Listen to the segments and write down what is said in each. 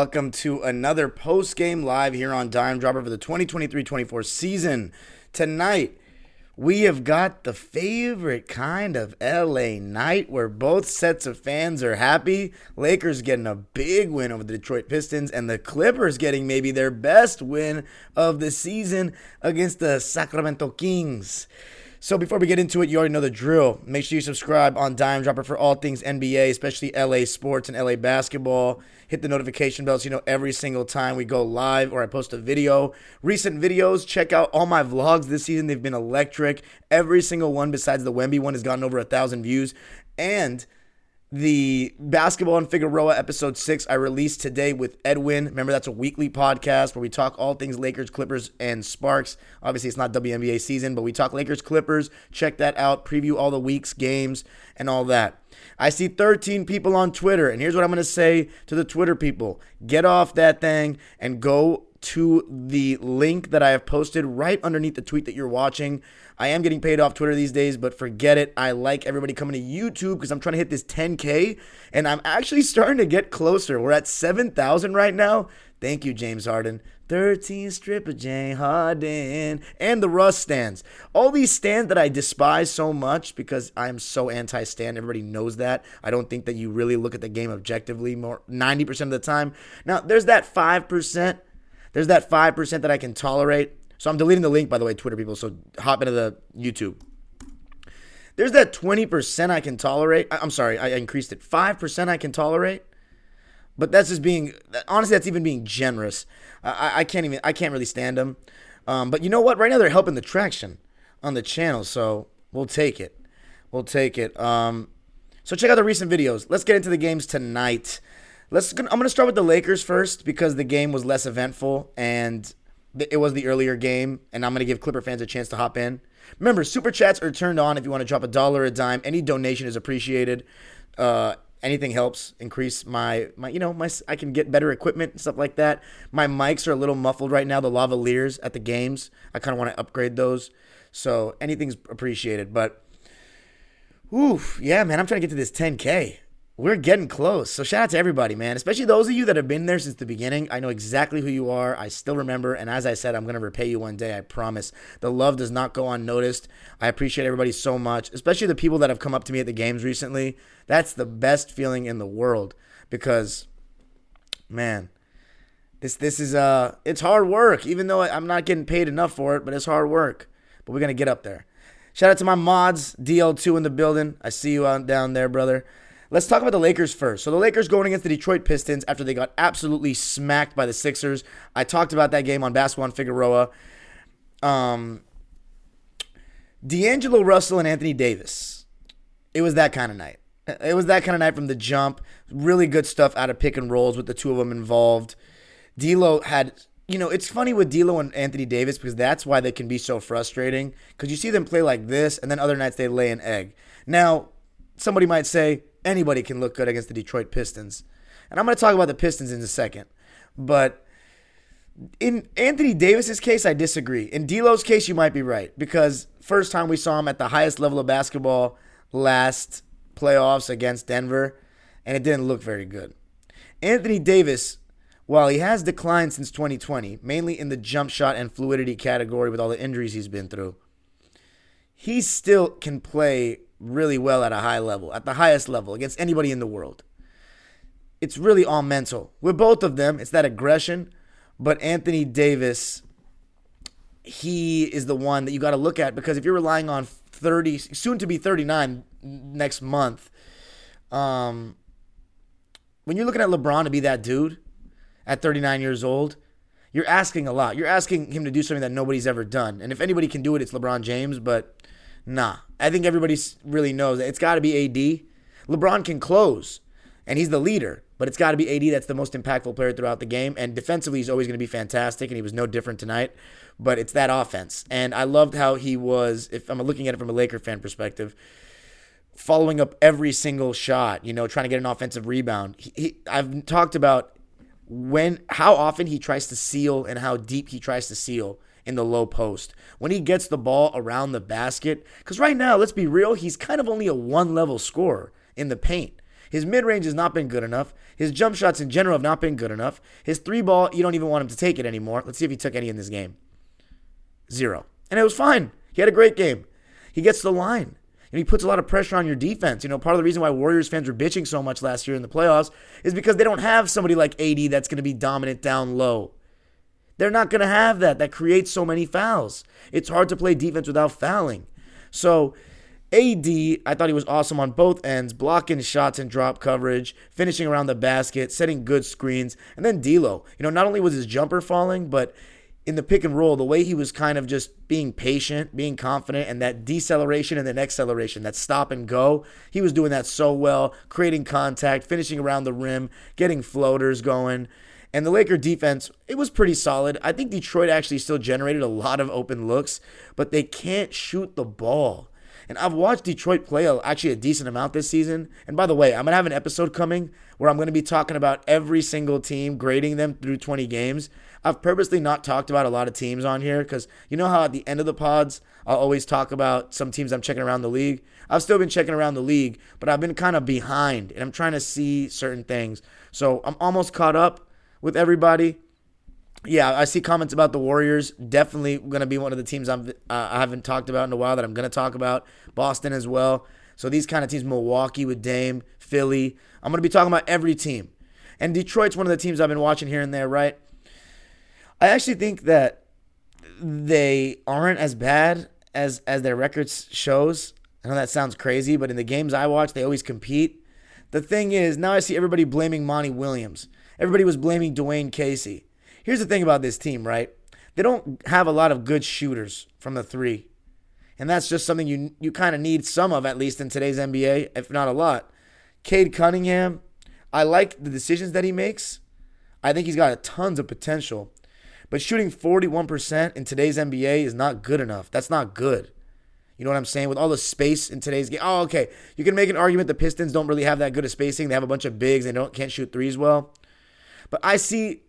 Welcome to another post game live here on Dime Dropper for the 2023 24 season. Tonight, we have got the favorite kind of LA night where both sets of fans are happy. Lakers getting a big win over the Detroit Pistons, and the Clippers getting maybe their best win of the season against the Sacramento Kings. So before we get into it, you already know the drill. Make sure you subscribe on Dime Dropper for all things NBA, especially LA sports and LA basketball. Hit the notification bell so you know every single time we go live or I post a video. Recent videos, check out all my vlogs this season. They've been electric. Every single one besides the Wemby one has gotten over a thousand views. And the basketball and Figueroa episode six I released today with Edwin. Remember, that's a weekly podcast where we talk all things Lakers, Clippers, and Sparks. Obviously, it's not WNBA season, but we talk Lakers, Clippers. Check that out. Preview all the week's games and all that. I see 13 people on Twitter, and here's what I'm going to say to the Twitter people get off that thing and go to the link that I have posted right underneath the tweet that you're watching. I am getting paid off Twitter these days, but forget it. I like everybody coming to YouTube because I'm trying to hit this 10K, and I'm actually starting to get closer. We're at 7,000 right now. Thank you, James Harden. 13 stripper James Harden. And the Russ stands. All these stands that I despise so much because I'm so anti stand. Everybody knows that. I don't think that you really look at the game objectively more 90% of the time. Now, there's that 5%. There's that 5% that I can tolerate. So I'm deleting the link, by the way, Twitter people. So hop into the YouTube. There's that 20% I can tolerate. I- I'm sorry, I increased it. 5% I can tolerate. But that's just being, honestly, that's even being generous. I, I can't even, I can't really stand them. Um, but you know what? Right now they're helping the traction on the channel. So we'll take it. We'll take it. Um, so check out the recent videos. Let's get into the games tonight. Let's. I'm to start with the Lakers first because the game was less eventful and it was the earlier game, and I'm to give Clipper fans a chance to hop in. Remember, super chats are turned on if you want to drop a dollar a dime. Any donation is appreciated. Uh, anything helps increase my my you know my I can get better equipment and stuff like that. My mics are a little muffled right now. The lavaliers at the games, I kind of want to upgrade those. So anything's appreciated. But, oof, yeah, man, I'm trying to get to this 10k we're getting close. So shout out to everybody, man. Especially those of you that have been there since the beginning. I know exactly who you are. I still remember. And as I said, I'm going to repay you one day. I promise. The love does not go unnoticed. I appreciate everybody so much, especially the people that have come up to me at the games recently. That's the best feeling in the world because, man, this this is uh it's hard work. Even though I'm not getting paid enough for it, but it's hard work. But we're gonna get up there. Shout out to my mods, DL2 in the building. I see you out down there, brother. Let's talk about the Lakers first. So the Lakers going against the Detroit Pistons after they got absolutely smacked by the Sixers. I talked about that game on Basketball and Figueroa. Um, D'Angelo Russell and Anthony Davis. It was that kind of night. It was that kind of night from the jump. Really good stuff out of pick and rolls with the two of them involved. D'Lo had, you know, it's funny with D'Lo and Anthony Davis because that's why they can be so frustrating. Because you see them play like this, and then other nights they lay an egg. Now, somebody might say anybody can look good against the Detroit Pistons, and I'm going to talk about the Pistons in a second. But in Anthony Davis's case, I disagree. In D'Lo's case, you might be right because first time we saw him at the highest level of basketball last playoffs against Denver, and it didn't look very good. Anthony Davis, while he has declined since 2020, mainly in the jump shot and fluidity category with all the injuries he's been through, he still can play really well at a high level, at the highest level against anybody in the world. It's really all mental. With both of them, it's that aggression, but Anthony Davis, he is the one that you got to look at because if you're relying on 30, soon to be 39 next month, um, when you're looking at LeBron to be that dude at 39 years old, you're asking a lot. You're asking him to do something that nobody's ever done. And if anybody can do it, it's LeBron James, but nah. I think everybody really knows it's got to be AD. LeBron can close, and he's the leader. But it's got to be AD that's the most impactful player throughout the game. And defensively, he's always going to be fantastic, and he was no different tonight. But it's that offense. And I loved how he was, if I'm looking at it from a Laker fan perspective, following up every single shot, you know, trying to get an offensive rebound. He, he, I've talked about when how often he tries to seal and how deep he tries to seal in the low post. When he gets the ball around the basket, because right now, let's be real, he's kind of only a one level scorer in the paint. His mid range has not been good enough. His jump shots in general have not been good enough. His three ball, you don't even want him to take it anymore. Let's see if he took any in this game. Zero. And it was fine. He had a great game. He gets the line. And he puts a lot of pressure on your defense. You know, part of the reason why Warriors fans were bitching so much last year in the playoffs is because they don't have somebody like AD that's going to be dominant down low. They're not going to have that. That creates so many fouls. It's hard to play defense without fouling. So, AD, I thought he was awesome on both ends, blocking shots and drop coverage, finishing around the basket, setting good screens. And then D'Lo, you know, not only was his jumper falling, but in the pick and roll, the way he was kind of just being patient, being confident, and that deceleration and then acceleration, that stop and go, he was doing that so well, creating contact, finishing around the rim, getting floaters going. And the Laker defense, it was pretty solid. I think Detroit actually still generated a lot of open looks, but they can't shoot the ball. And I've watched Detroit play actually a decent amount this season. And by the way, I'm going to have an episode coming where I'm going to be talking about every single team, grading them through 20 games. I've purposely not talked about a lot of teams on here because you know how at the end of the pods, I'll always talk about some teams I'm checking around the league. I've still been checking around the league, but I've been kind of behind and I'm trying to see certain things. So I'm almost caught up with everybody. Yeah, I see comments about the Warriors. Definitely going to be one of the teams I'm, uh, I haven't talked about in a while that I'm going to talk about. Boston as well. So these kind of teams, Milwaukee with Dame, Philly. I'm going to be talking about every team. And Detroit's one of the teams I've been watching here and there, right? I actually think that they aren't as bad as as their records shows. I know that sounds crazy, but in the games I watch, they always compete. The thing is, now I see everybody blaming Monty Williams. Everybody was blaming Dwayne Casey. Here's the thing about this team, right? They don't have a lot of good shooters from the three. And that's just something you you kind of need some of at least in today's NBA, if not a lot. Cade Cunningham, I like the decisions that he makes. I think he's got tons of potential. But shooting 41% in today's NBA is not good enough. That's not good. You know what I'm saying? With all the space in today's game. Oh, okay. You can make an argument the Pistons don't really have that good of spacing. They have a bunch of bigs. They don't can't shoot threes well. But I see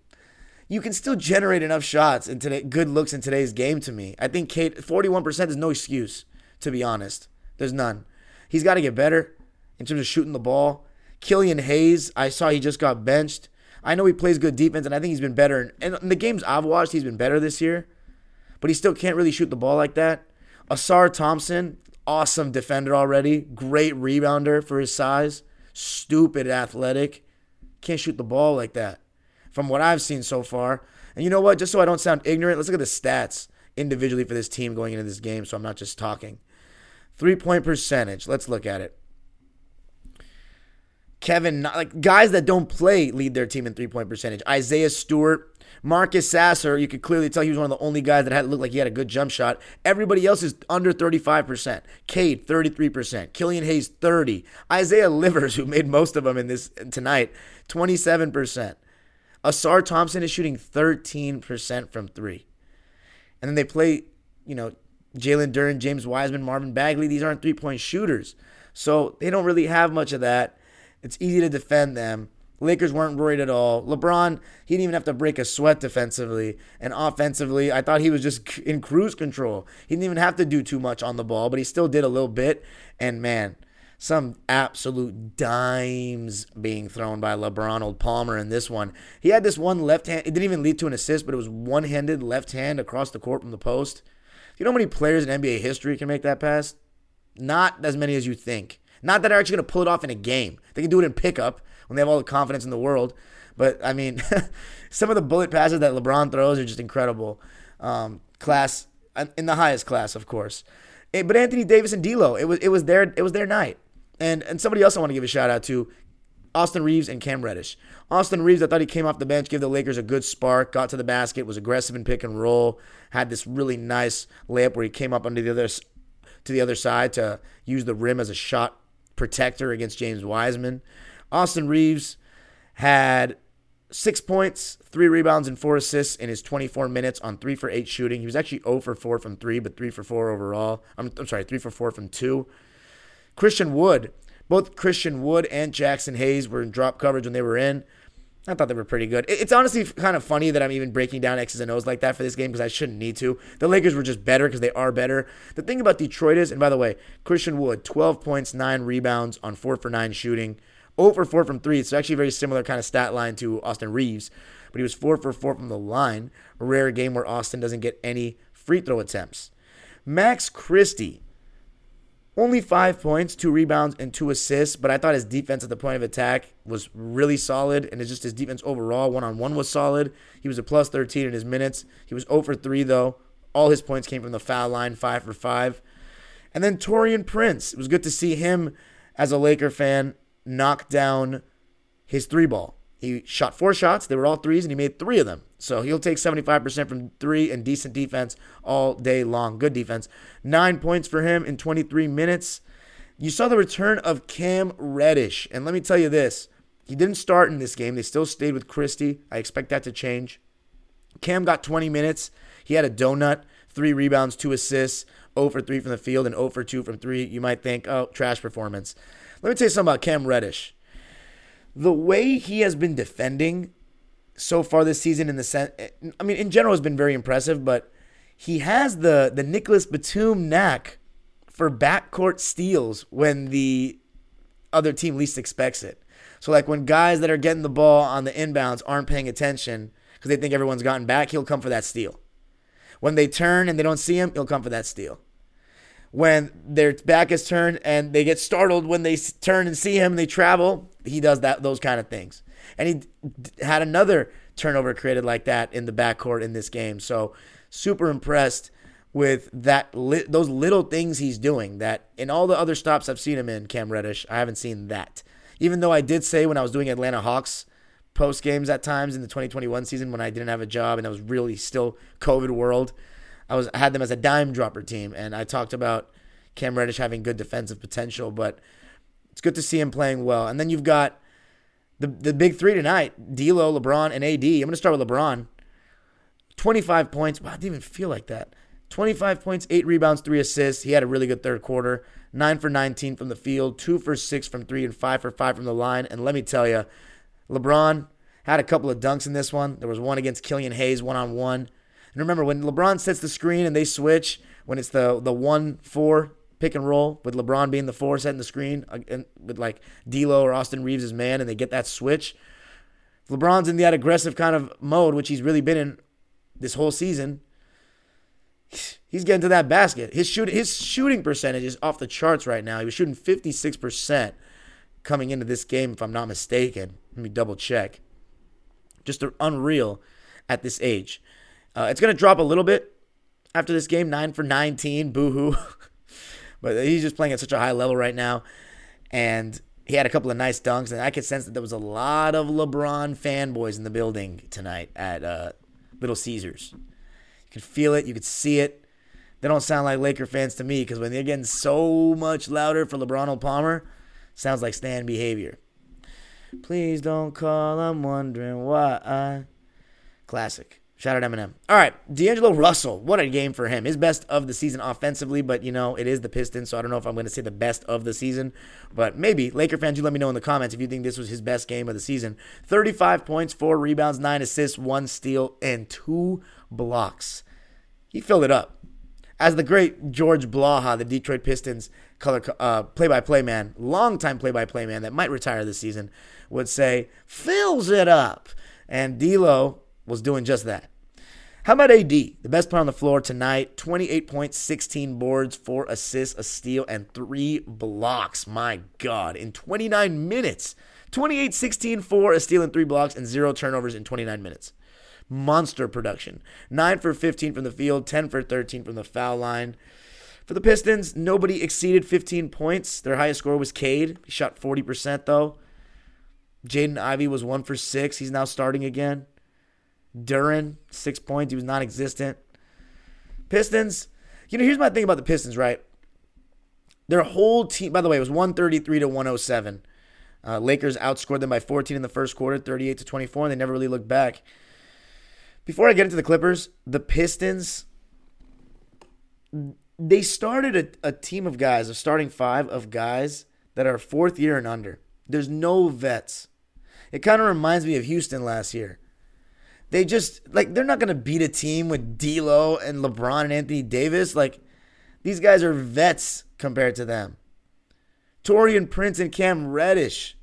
you can still generate enough shots and today good looks in today's game to me. I think Cade 41% is no excuse, to be honest. There's none. He's got to get better in terms of shooting the ball. Killian Hayes, I saw he just got benched. I know he plays good defense, and I think he's been better. And in the games I've watched, he's been better this year. But he still can't really shoot the ball like that. Ausar Thompson, awesome defender already. Great rebounder for his size. Stupid athletic. Can't shoot the ball like that from what I've seen so far. And you know what? Just so I don't sound ignorant, let's look at the stats individually for this team going into this game so I'm not just talking. Three point percentage. Let's look at it. Kevin, like guys that don't play lead their team in three point percentage. Isaiah Stewart, Marcus Sasser, you could clearly tell he was one of the only guys that had looked like he had a good jump shot. Everybody else is under 35%. Cade, 33%. Killian Hayes, 30. Isaiah Livers, who made most of them in this tonight, 27%. Ausar Thompson is shooting 13% from three. And then they play, you know, Jalen Duren, James Wiseman, Marvin Bagley. These aren't three point shooters. So they don't really have much of that. It's easy to defend them. Lakers weren't worried at all. LeBron, he didn't even have to break a sweat defensively. And offensively, I thought he was just in cruise control. He didn't even have to do too much on the ball, but he still did a little bit. And man, some absolute dimes being thrown by LeBron old Palmer in this one. He had this one left hand, it didn't even lead to an assist, but it was one handed left hand across the court from the post. You know how many players in NBA history can make that pass? Not as many as you think. Not that they're actually going to pull it off in a game. They can do it in pickup when they have all the confidence in the world. But I mean, some of the bullet passes that LeBron throws are just incredible. Um, class in the highest class, of course. Eh, but Anthony Davis and D'Lo, it was it was their it was their night. And and somebody else I want to give a shout out to, Austin Reaves and Cam Reddish. Austin Reaves, I thought he came off the bench, gave the Lakers a good spark, got to the basket, was aggressive in pick and roll, had this really nice layup where he came up under the other to the other side to use the rim as a shot protector against James Wiseman. Austin Reaves had six points, three rebounds, and four assists in his 24 minutes on three for eight shooting. He was actually 0 for 4 from three, but three for four overall. I'm, I'm sorry, three for four from two. Christian Wood, both Christian Wood and Jaxson Hayes were in drop coverage when they were in. I thought they were pretty good. It's honestly kind of funny that I'm even breaking down X's and O's like that for this game because I shouldn't need to. The Lakers were just better because they are better. The thing about Detroit is, and by the way, Christian Wood, 12 points, 9 rebounds on 4 for 9 shooting. 0 for 4 from 3. It's actually a very similar kind of stat line to Austin Reaves, but he was 4 for 4 from the line. A rare game where Austin doesn't get any free throw attempts. Max Christie, only five points, two rebounds, and two assists, but I thought his defense at the point of attack was really solid, and it's just his defense overall, one on one, was solid. He was a plus 13 in his minutes. He was 0 for 3, though. All his points came from the foul line, 5 for 5. And then Taurean Prince. It was good to see him as a Laker fan knock down his three ball. He shot four shots. They were all threes, and he made three of them. So he'll take 75% from three and decent defense all day long. Good defense. Nine points for him in 23 minutes. You saw the return of Cam Reddish. And let me tell you this he didn't start in this game. They still stayed with Christie. I expect that to change. Cam got 20 minutes. He had a donut, three rebounds, two assists, 0 for 3 from the field, and 0 for 2 from 3. You might think, oh, trash performance. Let me tell you something about Cam Reddish. The way he has been defending so far this season, in the sense, I mean, in general, has been very impressive. But he has the the Nicolas Batum knack for backcourt steals when the other team least expects it. So like when guys that are getting the ball on the inbounds aren't paying attention because they think everyone's gotten back, he'll come for that steal. When they turn and they don't see him, he'll come for that steal when their back is turned and they get startled when they turn and see him and they travel. He does that those kind of things. And he had another turnover created like that in the backcourt in this game. So super impressed with that li- those little things he's doing that in all the other stops I've seen him in Cam Reddish, I haven't seen that. Even though I did say when I was doing Atlanta Hawks post games at times in the 2021 season when I didn't have a job and I was really still COVID world, I was had them as a dime dropper team, and I talked about Cam Reddish having good defensive potential, but it's good to see him playing well. And then you've got the the big three tonight: D'Lo, LeBron, and AD. I'm going to start with LeBron. 25 points. Wow, I didn't even feel like that. 25 points, eight rebounds, three assists. He had a really good third quarter. Nine for 19 from the field, two for six from three, and five for five from the line. And let me tell you, LeBron had a couple of dunks in this one. There was one against Killian Hayes, one on one. And remember, when LeBron sets the screen and they switch, when it's the the one four pick and roll with LeBron being the four setting the screen uh, and with like D'Lo or Austin Reaves as man, and they get that switch. LeBron's in that aggressive kind of mode, which he's really been in this whole season. He's getting to that basket. His shoot his shooting percentage is off the charts right now. He was shooting 56% coming into this game, if I'm not mistaken. Let me double check. Just unreal at this age. Uh, it's going to drop a little bit after this game, 9 for 19, boo hoo. but he's just playing at such a high level right now. And he had a couple of nice dunks, and I could sense that there was a lot of LeBron fanboys in the building tonight at uh, Little Caesars. You could feel it, you could see it. They don't sound like Laker fans to me because when they're getting so much louder for LeBron Palmer, sounds like stand behavior. Please don't call, I'm wondering why. Classic. Shout out Eminem. All right, D'Angelo Russell. What a game for him. His best of the season offensively, but you know, it is the Pistons, so I don't know if I'm going to say the best of the season, but maybe. Laker fans, you let me know in the comments if you think this was his best game of the season. 35 points, 4 rebounds, 9 assists, 1 steal, and 2 blocks. He filled it up. As the great George Blaha, the Detroit Pistons color uh, play-by-play man, longtime play-by-play man that might retire this season, would say, fills it up. And D'Lo was doing just that. How about AD? The best player on the floor tonight 28 points, 16 boards, 4 assists, a steal, and 3 blocks. My God. In 29 minutes. 28, 16, 4, a steal, and 3 blocks, and 0 turnovers in 29 minutes. Monster production. 9 for 15 from the field, 10 for 13 from the foul line. For the Pistons, nobody exceeded 15 points. Their highest score was Cade. He shot 40%, though. Jaden Ivey was 1 for 6. He's now starting again. Duren, six points. He was non existent. Pistons, you know, here's my thing about the Pistons, right? Their whole team, by the way, it was 133 to 107 Uh, Lakers outscored them by 14 in the first quarter, 38 to 24, and they never really looked back. Before I get into the Clippers, the Pistons, they started a, a team of guys, a starting five of guys that are fourth year and under. There's no vets. It kind of reminds me of Houston last year. They just like they're not gonna beat a team with D'Lo and LeBron and Anthony Davis. Like these guys are vets compared to them. Taurean Prince and Cam Reddish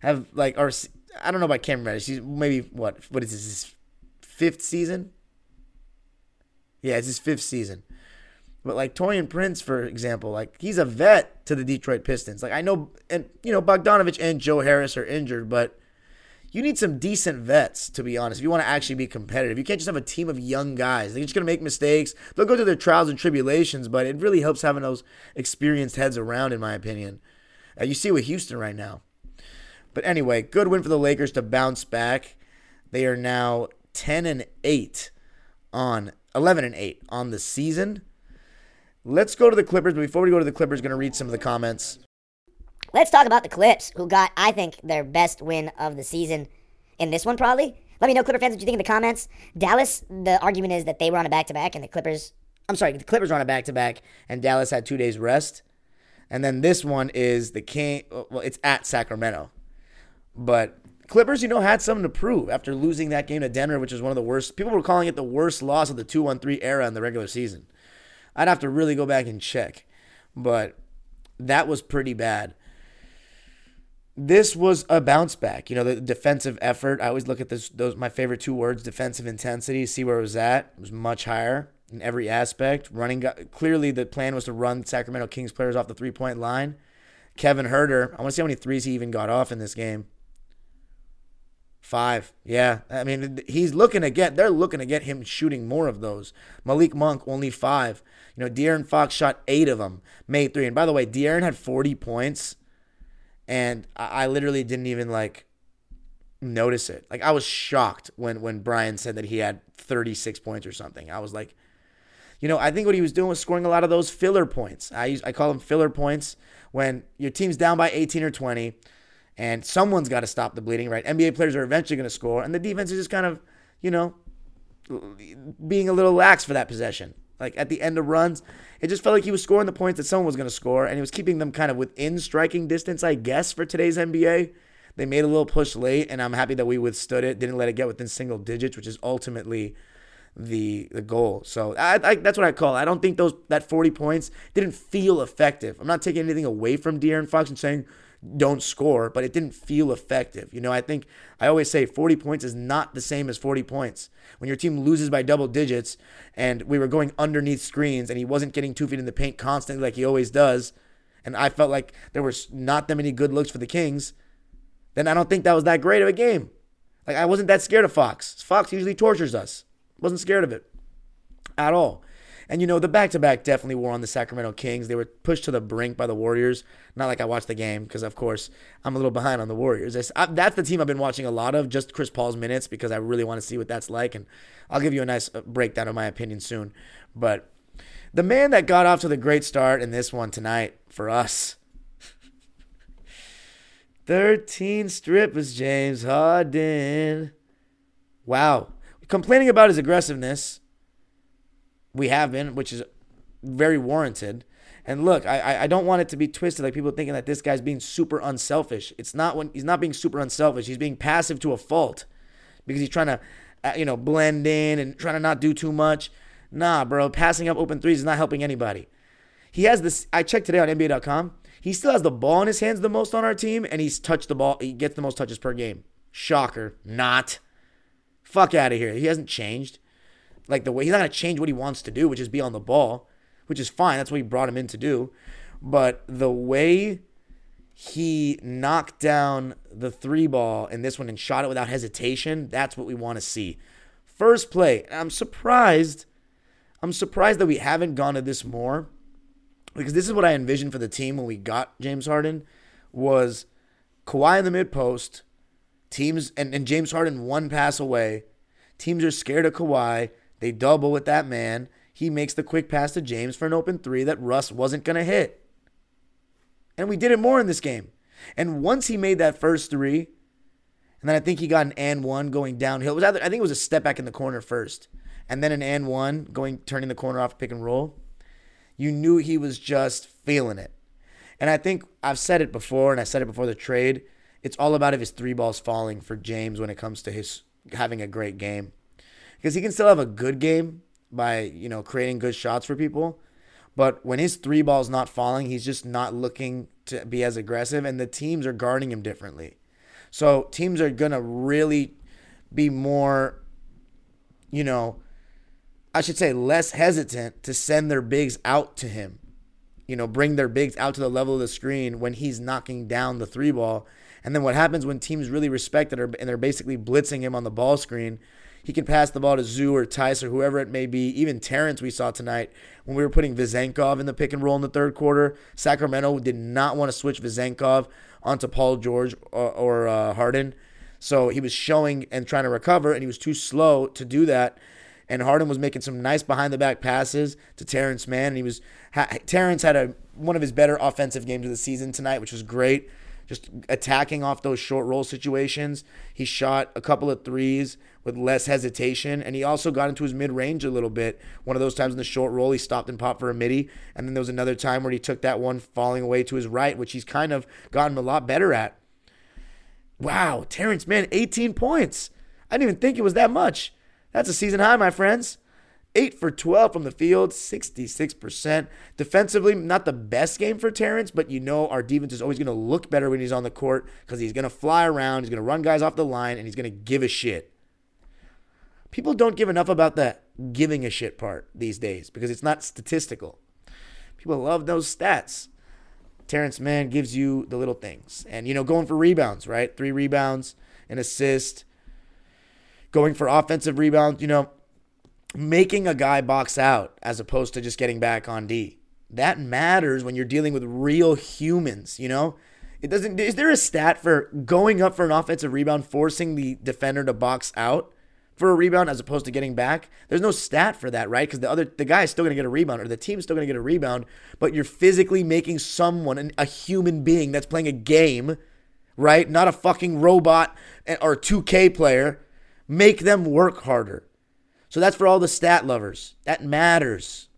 have like are I don't know about Cam Reddish. He's maybe what what is this his fifth season? Yeah, it's his fifth season. But like Taurean Prince, for example, like he's a vet to the Detroit Pistons. Like I know, and you know Bogdanovich and Joe Harris are injured, but you need some decent vets, to be honest, if you want to actually be competitive. You can't just have a team of young guys. They're just going to make mistakes. They'll go through their trials and tribulations, but it really helps having those experienced heads around, in my opinion. Uh, you see with Houston right now. But anyway, good win for the Lakers to bounce back. They are now 10 and 8 on 11 and 8 on the season. Let's go to the Clippers. But before we go to the Clippers, going to read some of the comments. Let's talk about the Clips, who got, I think, their best win of the season in this one, probably. Let me know, Clipper fans, what you think in the comments. Dallas, the argument is that they were on a back to back, and the Clippers, I'm sorry, the Clippers were on a back to back, and Dallas had two days rest. And then this one is the King, well, it's at Sacramento. But Clippers, you know, had something to prove after losing that game to Denver, which was one of the worst. People were calling it the worst loss of the 2 1 3 era in the regular season. I'd have to really go back and check. But that was pretty bad this was a bounce back. You know, the defensive effort. I always look at this, those my favorite two words: defensive intensity. See where it was at. It was much higher in every aspect. Running clearly, the plan was to run Sacramento Kings players off the three point line. Kevin Huerter. I want to see how many threes he even got off in this game. Five. Yeah. I mean, he's looking to get, they're looking to get him shooting more of those. Malik Monk, only five. You know, De'Aaron Fox shot eight of them, made three. And by the way, De'Aaron had 40 points and I, I literally didn't even like notice it. Like I was shocked when when Brian said that he had 36 points or something. I was like, you know, I think what he was doing was scoring a lot of those filler points. I use I call them filler points when your team's down by 18 or 20 and someone's got to stop the bleeding, right? NBA players are eventually going to score and the defense is just kind of, you know, being a little lax for that possession. Like at the end of runs, it just felt like he was scoring the points that someone was going to score, and he was keeping them kind of within striking distance, I guess, for today's NBA. They made a little push late, and I'm happy that we withstood it, didn't let it get within single digits, which is ultimately the the goal. So I, I, that's what I call. It. I don't think those that 40 points didn't feel effective. I'm not taking anything away from De'Aaron Fox and saying don't score, but it didn't feel effective. You know, I think I always say 40 points is not the same as 40 points. When your team loses by double digits and we were going underneath screens and he wasn't getting two feet in the paint constantly like he always does, and I felt like there was not that many good looks for the Kings, then I don't think that was that great of a game. Like I wasn't that scared of Fox. Fox usually tortures us. Wasn't scared of it at all. And you know, the back to back definitely were on the Sacramento Kings. They were pushed to the brink by the Warriors. Not like I watched the game because, of course, I'm a little behind on the Warriors. I, that's the team I've been watching a lot of, just Chris Paul's minutes because I really want to see what that's like. And I'll give you a nice uh, breakdown of my opinion soon. But the man that got off to the great start in this one tonight for us. 13 strippers, James Harden. Wow. Complaining about his aggressiveness we have been, which is very warranted. And look, I I don't want it to be twisted like people thinking that this guy's being super unselfish. It's not when he's not being super unselfish. He's being passive to a fault because he's trying to uh, you know blend in and trying to not do too much. Nah, bro, passing up open threes is not helping anybody. He has this. I checked today on NBA.com. He still has the ball in his hands the most on our team, and he's touched the ball. He gets the most touches per game. Shocker, not. Fuck out of here. He hasn't changed like the way he's not going to change what he wants to do, which is be on the ball, which is fine. That's what he brought him in to do. But the way he knocked down the three ball in this one and shot it without hesitation, that's what we want to see. First play, I'm surprised. I'm surprised that we haven't gone to this more because this is what I envisioned for the team when we got James Harden was Kawhi in the mid post, teams and, and James Harden one pass away. Teams are scared of Kawhi. They double with that man. He makes the quick pass to James for an open three that Russ wasn't going to hit. And we did it more in this game. And once he made that first three, and then I think he got an and one going downhill. It was either, I think it was a step back in the corner first, and then an and one going turning the corner off pick and roll. You knew he was just feeling it. And I think I've said it before, and I said it before the trade. It's all about if his three balls falling for James when it comes to his having a great game, because he can still have a good game by you know creating good shots for people. But when his three ball's not falling, he's just not looking to be as aggressive, and the teams are guarding him differently. So teams are gonna really be more, you know, I should say less hesitant to send their bigs out to him you know, bring their bigs out to the level of the screen when he's knocking down the three ball. And then what happens when teams really respect it and they're basically blitzing him on the ball screen? He can pass the ball to Zoo or Tice or whoever it may be. Even Terrence, we saw tonight when we were putting Vezenkov in the pick and roll in the third quarter. Sacramento did not want to switch Vezenkov onto Paul George or, or uh, Harden. So he was showing and trying to recover, and he was too slow to do that and Harden was making some nice behind the back passes to Terrence Mann. And he was ha, Terrence had a one of his better offensive games of the season tonight, which was great. Just attacking off those short roll situations. He shot a couple of threes with less hesitation, and he also got into his mid range a little bit. One of those times in the short roll, he stopped and popped for a midi, and then there was another time where he took that one falling away to his right, which he's kind of gotten a lot better at. Wow, Terrence Mann, 18 points. I didn't even think it was that much. That's a season high, my friends. 8 for 12 from the field, 66%. Defensively, not the best game for Terrence, but you know our defense is always going to look better when he's on the court because he's going to fly around, he's going to run guys off the line, and he's going to give a shit. People don't give enough about the giving a shit part these days because it's not statistical. People love those stats. Terrence Mann gives you the little things. And, you know, going for rebounds, right? Three rebounds, an assist going for offensive rebounds, you know, making a guy box out as opposed to just getting back on D. That matters when you're dealing with real humans, you know? It doesn't is there a stat for going up for an offensive rebound forcing the defender to box out for a rebound as opposed to getting back? There's no stat for that, right? Cuz the other the guy is still going to get a rebound or the team's still going to get a rebound, but you're physically making someone a human being that's playing a game, right? Not a fucking robot eh, or 2K player Make them work harder. So that's for all the stat lovers. That matters.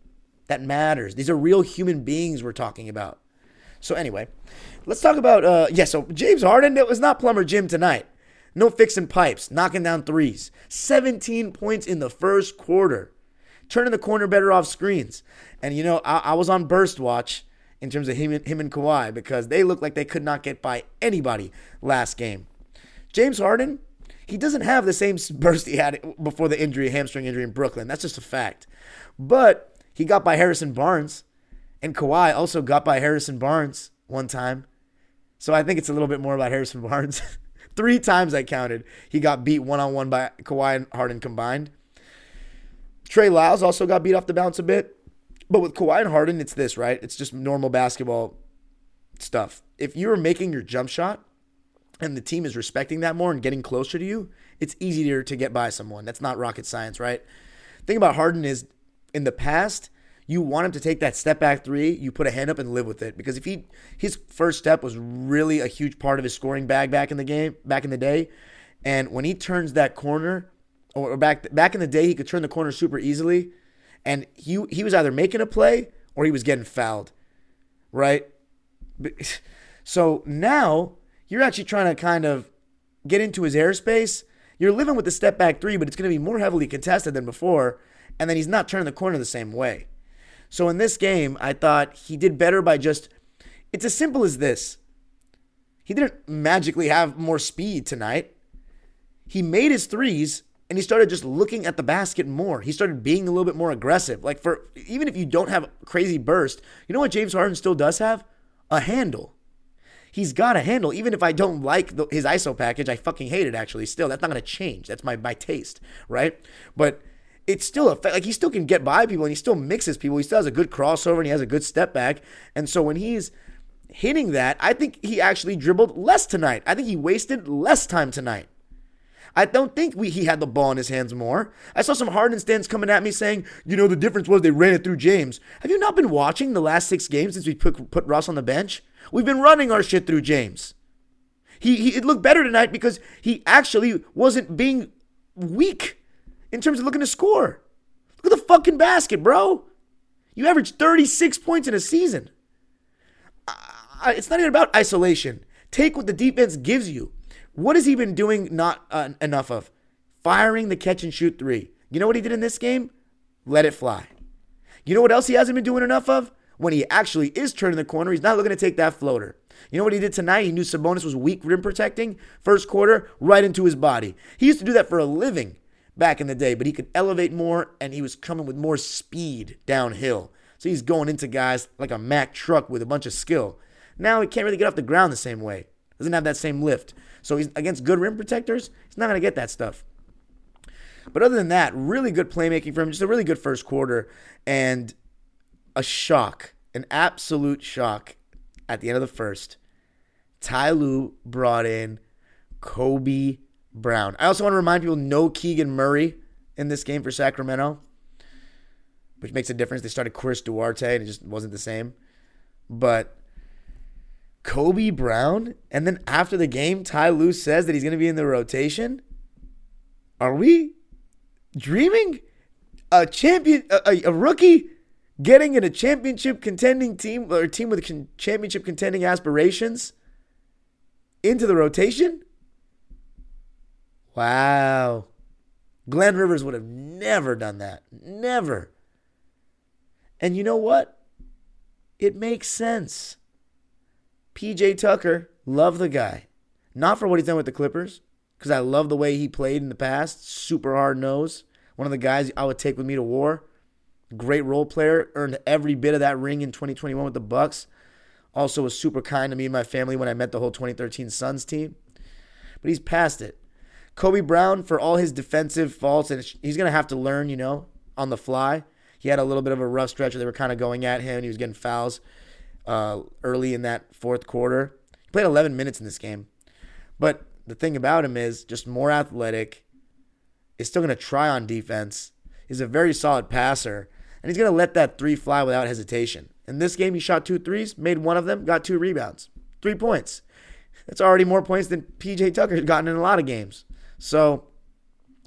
That matters. These are real human beings we're talking about. So anyway, let's talk about uh yeah, so James Harden, it was not Plumber Jim tonight. No fixing pipes, knocking down threes. 17 points in the first quarter. Turning the corner better off screens. And you know, I, I was on burst watch in terms of him, him and Kawhi because they looked like they could not get by anybody last game. James Harden, he doesn't have the same burst he had before the injury, hamstring injury in Brooklyn. That's just a fact. But he got by Harrison Barnes, and Kawhi also got by Harrison Barnes one time. So I think it's a little bit more about Harrison Barnes. Three times I counted, he got beat one on one by Kawhi and Harden combined. Trey Lyles also got beat off the bounce a bit. But with Kawhi and Harden, it's this, right? It's just normal basketball stuff. If you're making your jump shot, and the team is respecting that more and getting closer to you, it's easier to get by someone. That's not rocket science, right? Thing about Harden is in the past, you want him to take that step back three, you put a hand up and live with it. Because if he his first step was really a huge part of his scoring bag back in the game, back in the day. And when he turns that corner, or back back in the day, he could turn the corner super easily. And he he was either making a play or he was getting fouled. Right? So now you're actually trying to kind of get into his airspace. You're living with the step back three, but it's going to be more heavily contested than before. And then he's not turning the corner the same way. So in this game, I thought he did better by just, it's as simple as this. He didn't magically have more speed tonight. He made his threes and he started just looking at the basket more. He started being a little bit more aggressive. Like for even if you don't have crazy burst, you know what James Harden still does have? A handle he's got a handle. Even if I don't like the, his ISO package, I fucking hate it actually. Still, that's not going to change. That's my, my taste, right? But it's still a like he still can get by people and he still mixes people. He still has a good crossover and he has a good step back. And so when he's hitting that, I think he actually dribbled less tonight. I think he wasted less time tonight. I don't think we, he had the ball in his hands more. I saw some Harden stands coming at me saying, you know, the difference was they ran it through James. Have you not been watching the last six games since we put, put Russ on the bench? We've been running our shit through James. He, he it looked better tonight because he actually wasn't being weak in terms of looking to score. Look at the fucking basket, bro. You averaged 36 points in a season. it's not even about isolation. Take what the defense gives you. What has he been doing not uh, enough of? Firing the catch and shoot three. You know what he did in this game? Let it fly. You know what else he hasn't been doing enough of? When he actually is turning the corner, he's not looking to take that floater. You know what he did tonight? He knew Sabonis was weak rim protecting. First quarter, right into his body. He used to do that for a living back in the day, but he could elevate more and he was coming with more speed downhill. So he's going into guys like a Mack truck with a bunch of skill. Now he can't really get off the ground the same way. Doesn't have that same lift. So he's against good rim protectors, he's not going to get that stuff. But other than that, really good playmaking for him. Just a really good first quarter and a shock, an absolute shock at the end of the first. Ty Lue brought in Kobe Brown. I also want to remind people no Keegan Murray in this game for Sacramento, which makes a difference. They started Chris Duarte and it just wasn't the same. But Kobe Brown, and then after the game, Ty Lue says that he's going to be in the rotation. Are we dreaming? A champion, a, a rookie getting in a championship contending team or a team with championship contending aspirations into the rotation? Wow. Glenn Rivers would have never done that. Never. And you know what? It makes sense. PJ Tucker, love the guy. Not for what he's done with the Clippers, because I love the way he played in the past. Super hard nose. One of the guys I would take with me to war. Great role player. Earned every bit of that ring in 2021 with the Bucks. Also was super kind to me and my family when I met the whole 2013 Suns team. But he's past it. Kobe Brown, for all his defensive faults, and he's going to have to learn, you know, on the fly. He had a little bit of a rough stretch where they were kind of going at him he was getting fouls uh, early in that fourth quarter. He played 11 minutes in this game. But the thing about him is just more athletic. Is still going to try on defense. He's a very solid passer. And he's going to let that three fly without hesitation. In this game, he shot two threes, made one of them, got two rebounds. Three points. That's already more points than PJ Tucker has gotten in a lot of games. So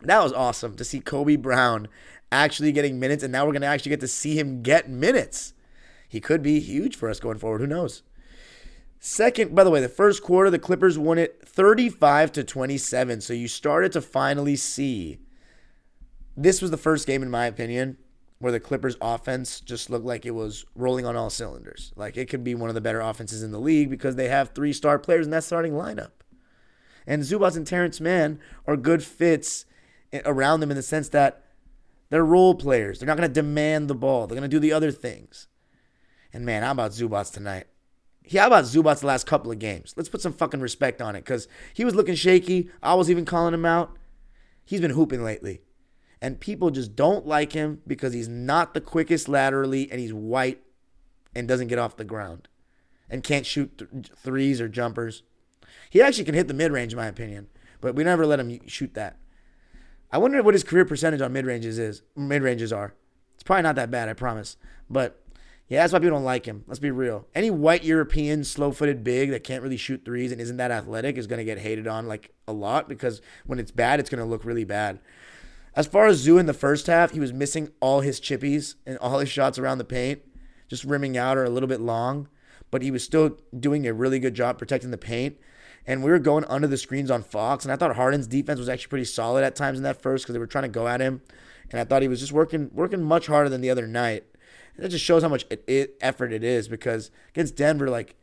that was awesome to see Kobe Brown actually getting minutes. And now we're going to actually get to see him get minutes he could be huge for us going forward. Who knows? Second, by the way, the first quarter, the Clippers won it 35 to 27. So you started to finally see this was the first game, in my opinion, where the Clippers offense just looked like it was rolling on all cylinders. Like it could be one of the better offenses in the league because they have three star players in that starting lineup. And Zubac and Terrence Mann are good fits around them in the sense that they're role players. They're not going to demand the ball. They're going to do the other things. And man, how about Zubac tonight? How about Zubac the last couple of games? Let's put some fucking respect on it because he was looking shaky. I was even calling him out. He's been hooping lately. And people just don't like him because he's not the quickest laterally and he's white and doesn't get off the ground and can't shoot th- threes or jumpers. He actually can hit the mid range, in my opinion, but we never let him shoot that. I wonder what his career percentage on mid ranges is. Mid ranges are. It's probably not that bad, I promise. But yeah, that's why people don't like him. Let's be real. Any white European, slow footed big that can't really shoot threes and isn't that athletic is going to get hated on like a lot because when it's bad, it's going to look really bad. As far as Zoo in the first half, he was missing all his chippies and all his shots around the paint, just rimming out or a little bit long, but he was still doing a really good job protecting the paint. And we were going under the screens on Fox, and I thought Harden's defense was actually pretty solid at times in that first because they were trying to go at him, and I thought he was just working working much harder than the other night. And That just shows how much it, it, effort it is because against Denver, like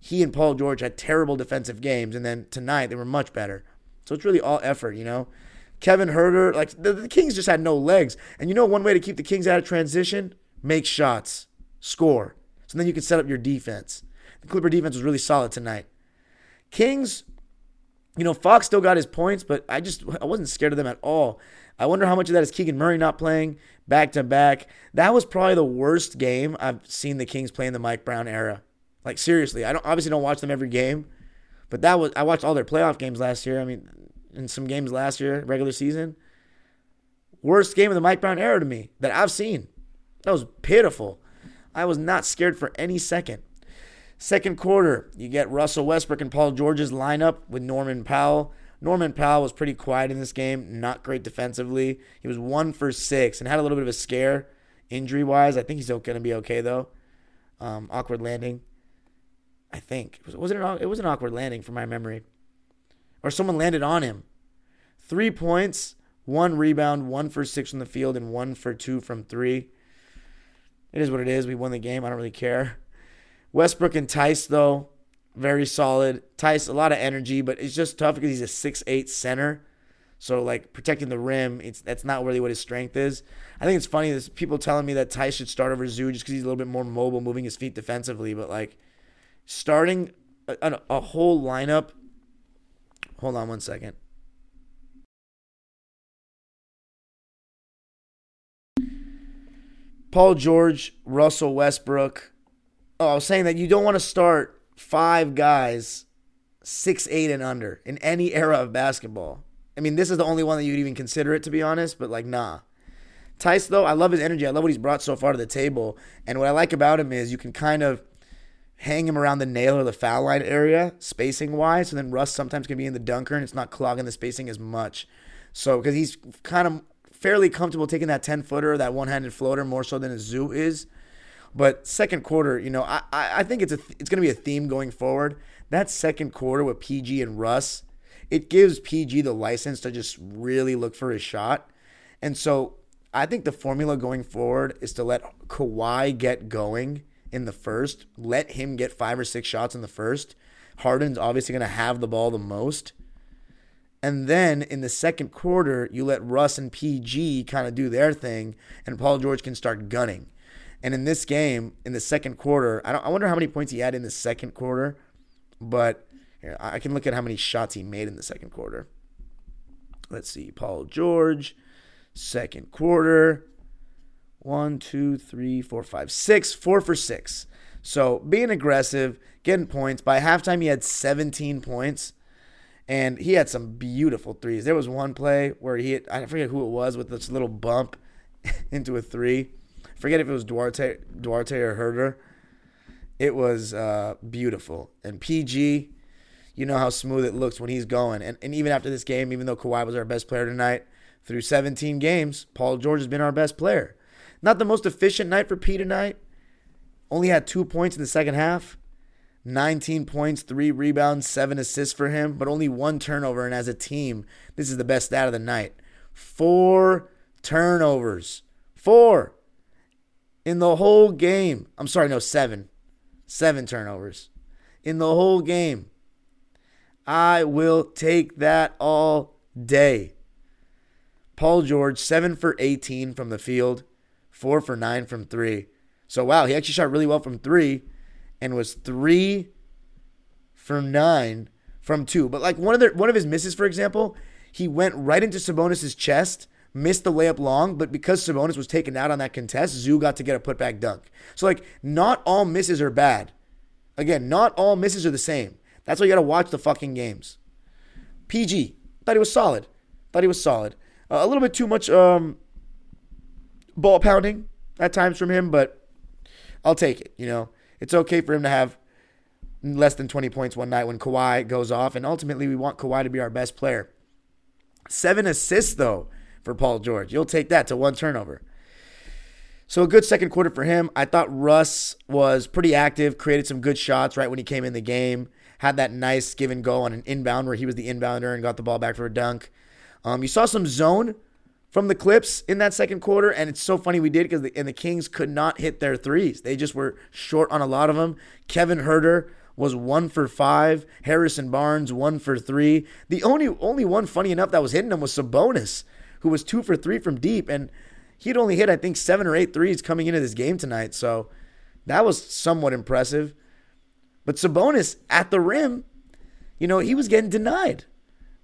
he and Paul George had terrible defensive games, and then tonight they were much better. So it's really all effort, you know. Kevin Huerter, like the, the Kings just had no legs, and you know one way to keep the Kings out of transition: make shots, score. So then you can set up your defense. The Clipper defense was really solid tonight. Kings, you know, Fox still got his points, but I just I wasn't scared of them at all. I wonder how much of that is Keegan Murray not playing back to back. That was probably the worst game I've seen the Kings play in the Mike Brown era. Like seriously, I don't obviously don't watch them every game, but that was I watched all their playoff games last year. I mean, in some games last year, regular season. Worst game of the Mike Brown era to me that I've seen. That was pitiful. I was not scared for any second. Second quarter, you get Russell Westbrook and Paul George's lineup with Norman Powell. Norman Powell was pretty quiet in this game, not great defensively. He was one for six and had a little bit of a scare injury wise. I think he's going to be okay though. Um, awkward landing. I think was, was it an, it was an awkward landing from my memory, or someone landed on him. Three points, one rebound, one for six from the field, and one for two from three. It is what it is. We won the game. I don't really care. Westbrook and Theis though, very solid. Theis a lot of energy, but it's just tough because he's a six eight center. So like protecting the rim, it's that's not really what his strength is. I think it's funny. There's people telling me that Theis should start over Zoo just because he's a little bit more mobile, moving his feet defensively. But like starting a, a whole lineup. Hold on one second. Paul George, Russell Westbrook. Oh, I was saying that you don't want to start five guys six eight and under in any era of basketball. I mean, this is the only one that you'd even consider it to be honest, but like nah. Theis though, I love his energy. I love what he's brought so far to the table. And what I like about him is you can kind of hang him around the nail or the foul line area, spacing wise. So then Russ sometimes can be in the dunker and it's not clogging the spacing as much. So because he's kind of fairly comfortable taking that 10 footer, that one handed floater more so than a zoo is. But second quarter, you know, I, I think it's a it's going to be a theme going forward. That second quarter with PG and Russ, it gives PG the license to just really look for his shot. And so I think the formula going forward is to let Kawhi get going in the first. Let him get five or six shots in the first. Harden's obviously going to have the ball the most. And then in the second quarter, you let Russ and PG kind of do their thing, and Paul George can start gunning. And in this game, in the second quarter, I, I wonder how many points he had in the second quarter, but here, I can look at how many shots he made in the second quarter. Let's see. Paul George, second quarter. One, two, three, four, five, six. Four for six. So being aggressive, getting points. By halftime, he had 17 points. And he had some beautiful threes. There was one play where he hit, I forget who it was, with this little bump into a three. Forget if it was Duarte, Duarte or Huerter. It was uh, beautiful. And PG, you know how smooth it looks when he's going. And, and even after this game, even though Kawhi was our best player tonight, through 17 games, Paul George has been our best player. Not the most efficient night for P tonight. Only had two points in the second half. 19 points, three rebounds, seven assists for him, but only one turnover. And as a team, this is the best stat of the night. Four turnovers. Four in the whole game. I'm sorry, no, seven. Seven turnovers in the whole game. I will take that all day. Paul George, 7 for 18 from the field, 4 for 9 from 3. So, wow, he actually shot really well from 3 and was 3 for 9 from 2. But like one of the, one of his misses for example, he went right into Sabonis's chest, missed the layup long, but because Sabonis was taken out on that contest, Zoo got to get a putback dunk. So like not all misses are bad. Again, not all misses are the same. That's why you got to watch the fucking games. PG thought he was solid. Thought he was solid. Uh, a little bit too much um, ball pounding at times from him, but I'll take it. You know, it's okay for him to have less than 20 points one night when Kawhi goes off, and ultimately we want Kawhi to be our best player. Seven assists though for Paul George. You'll take that to one turnover. So a good second quarter for him. I thought Russ was pretty active, created some good shots right when he came in the game. Had that nice give and go on an inbound where he was the inbounder and got the ball back for a dunk. Um, you saw some zone from the Clips in that second quarter, and it's so funny we did because the, and the Kings could not hit their threes. They just were short on a lot of them. Kevin Huerter was one for five. Harrison Barnes one for three. The only only one funny enough that was hitting them was Sabonis, who was two for three from deep, and he'd only hit I think seven or eight threes coming into this game tonight. So that was somewhat impressive. But Sabonis at the rim, you know, he was getting denied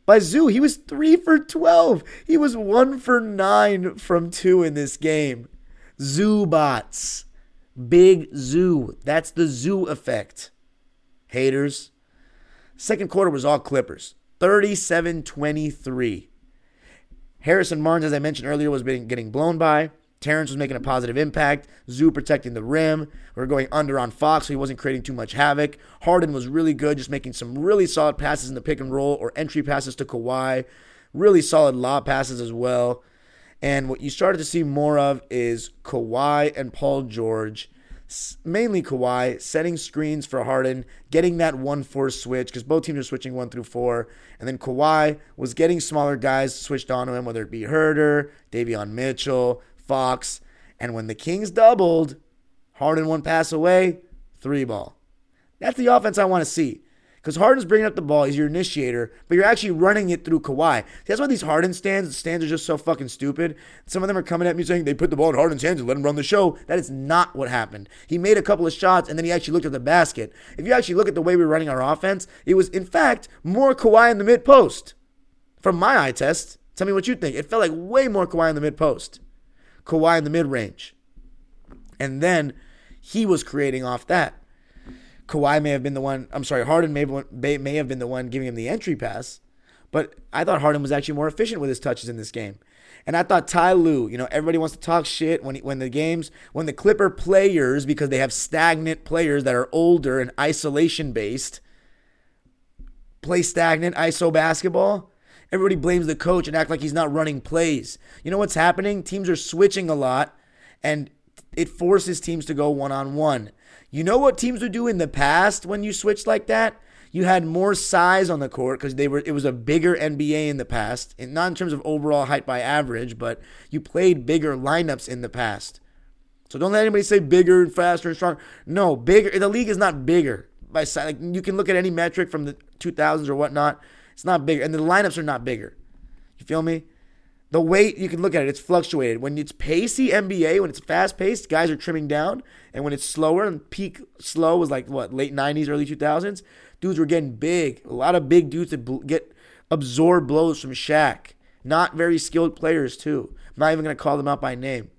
by Zoo. He was three for 12. He was one for nine from two in this game. Zubac. Big Zoo. That's the Zoo effect. Haters. Second quarter was all Clippers. 37 23. Harrison Barnes, as I mentioned earlier, was being, getting blown by. Terrence was making a positive impact. Zoo protecting the rim. We are going under on Fox, so he wasn't creating too much havoc. Harden was really good, just making some really solid passes in the pick and roll or entry passes to Kawhi. Really solid lob passes as well. And what you started to see more of is Kawhi and Paul George, mainly Kawhi, setting screens for Harden, getting that 1 4 switch, because both teams are switching 1 through 4. And then Kawhi was getting smaller guys switched onto him, whether it be Huerter, Davion Mitchell, Fox. And when the Kings doubled, Harden one pass away, three ball. That's the offense I want to see. Because Harden's bringing up the ball, he's your initiator, but you're actually running it through Kawhi. That's why these Harden stands, stands are just so fucking stupid. Some of them are coming at me saying they put the ball in Harden's hands and let him run the show. That is not what happened. He made a couple of shots and then he actually looked at the basket. If you actually look at the way we are running our offense, it was in fact more Kawhi in the mid post. From my eye test, tell me what you think. It felt like way more Kawhi in the mid post. Kawhi in the mid range. And then he was creating off that. Kawhi may have been the one, I'm sorry, Harden may have, may have been the one giving him the entry pass, but I thought Harden was actually more efficient with his touches in this game. And I thought Ty Lue, you know, everybody wants to talk shit when he, when the games, when the Clipper players, because they have stagnant players that are older and isolation based, play stagnant ISO basketball. Everybody blames the coach and act like he's not running plays. You know what's happening? Teams are switching a lot, and it forces teams to go one on one. You know what teams would do in the past when you switched like that? You had more size on the court because they were. It was a bigger NBA in the past, and not in terms of overall height by average, but you played bigger lineups in the past. So don't let anybody say bigger and faster and stronger. No, bigger. The league is not bigger by size. Like you can look at any metric from the 2000s or whatnot. It's not bigger, and the lineups are not bigger. You feel me? The weight, you can look at it, it's fluctuated. When it's pacey NBA, when it's fast paced, guys are trimming down. And when it's slower and peak slow was like what, late 90s, early 2000s, dudes were getting big. A lot of big dudes that get absorb blows from Shaq. Not very skilled players, too. I'm not even going to call them out by name.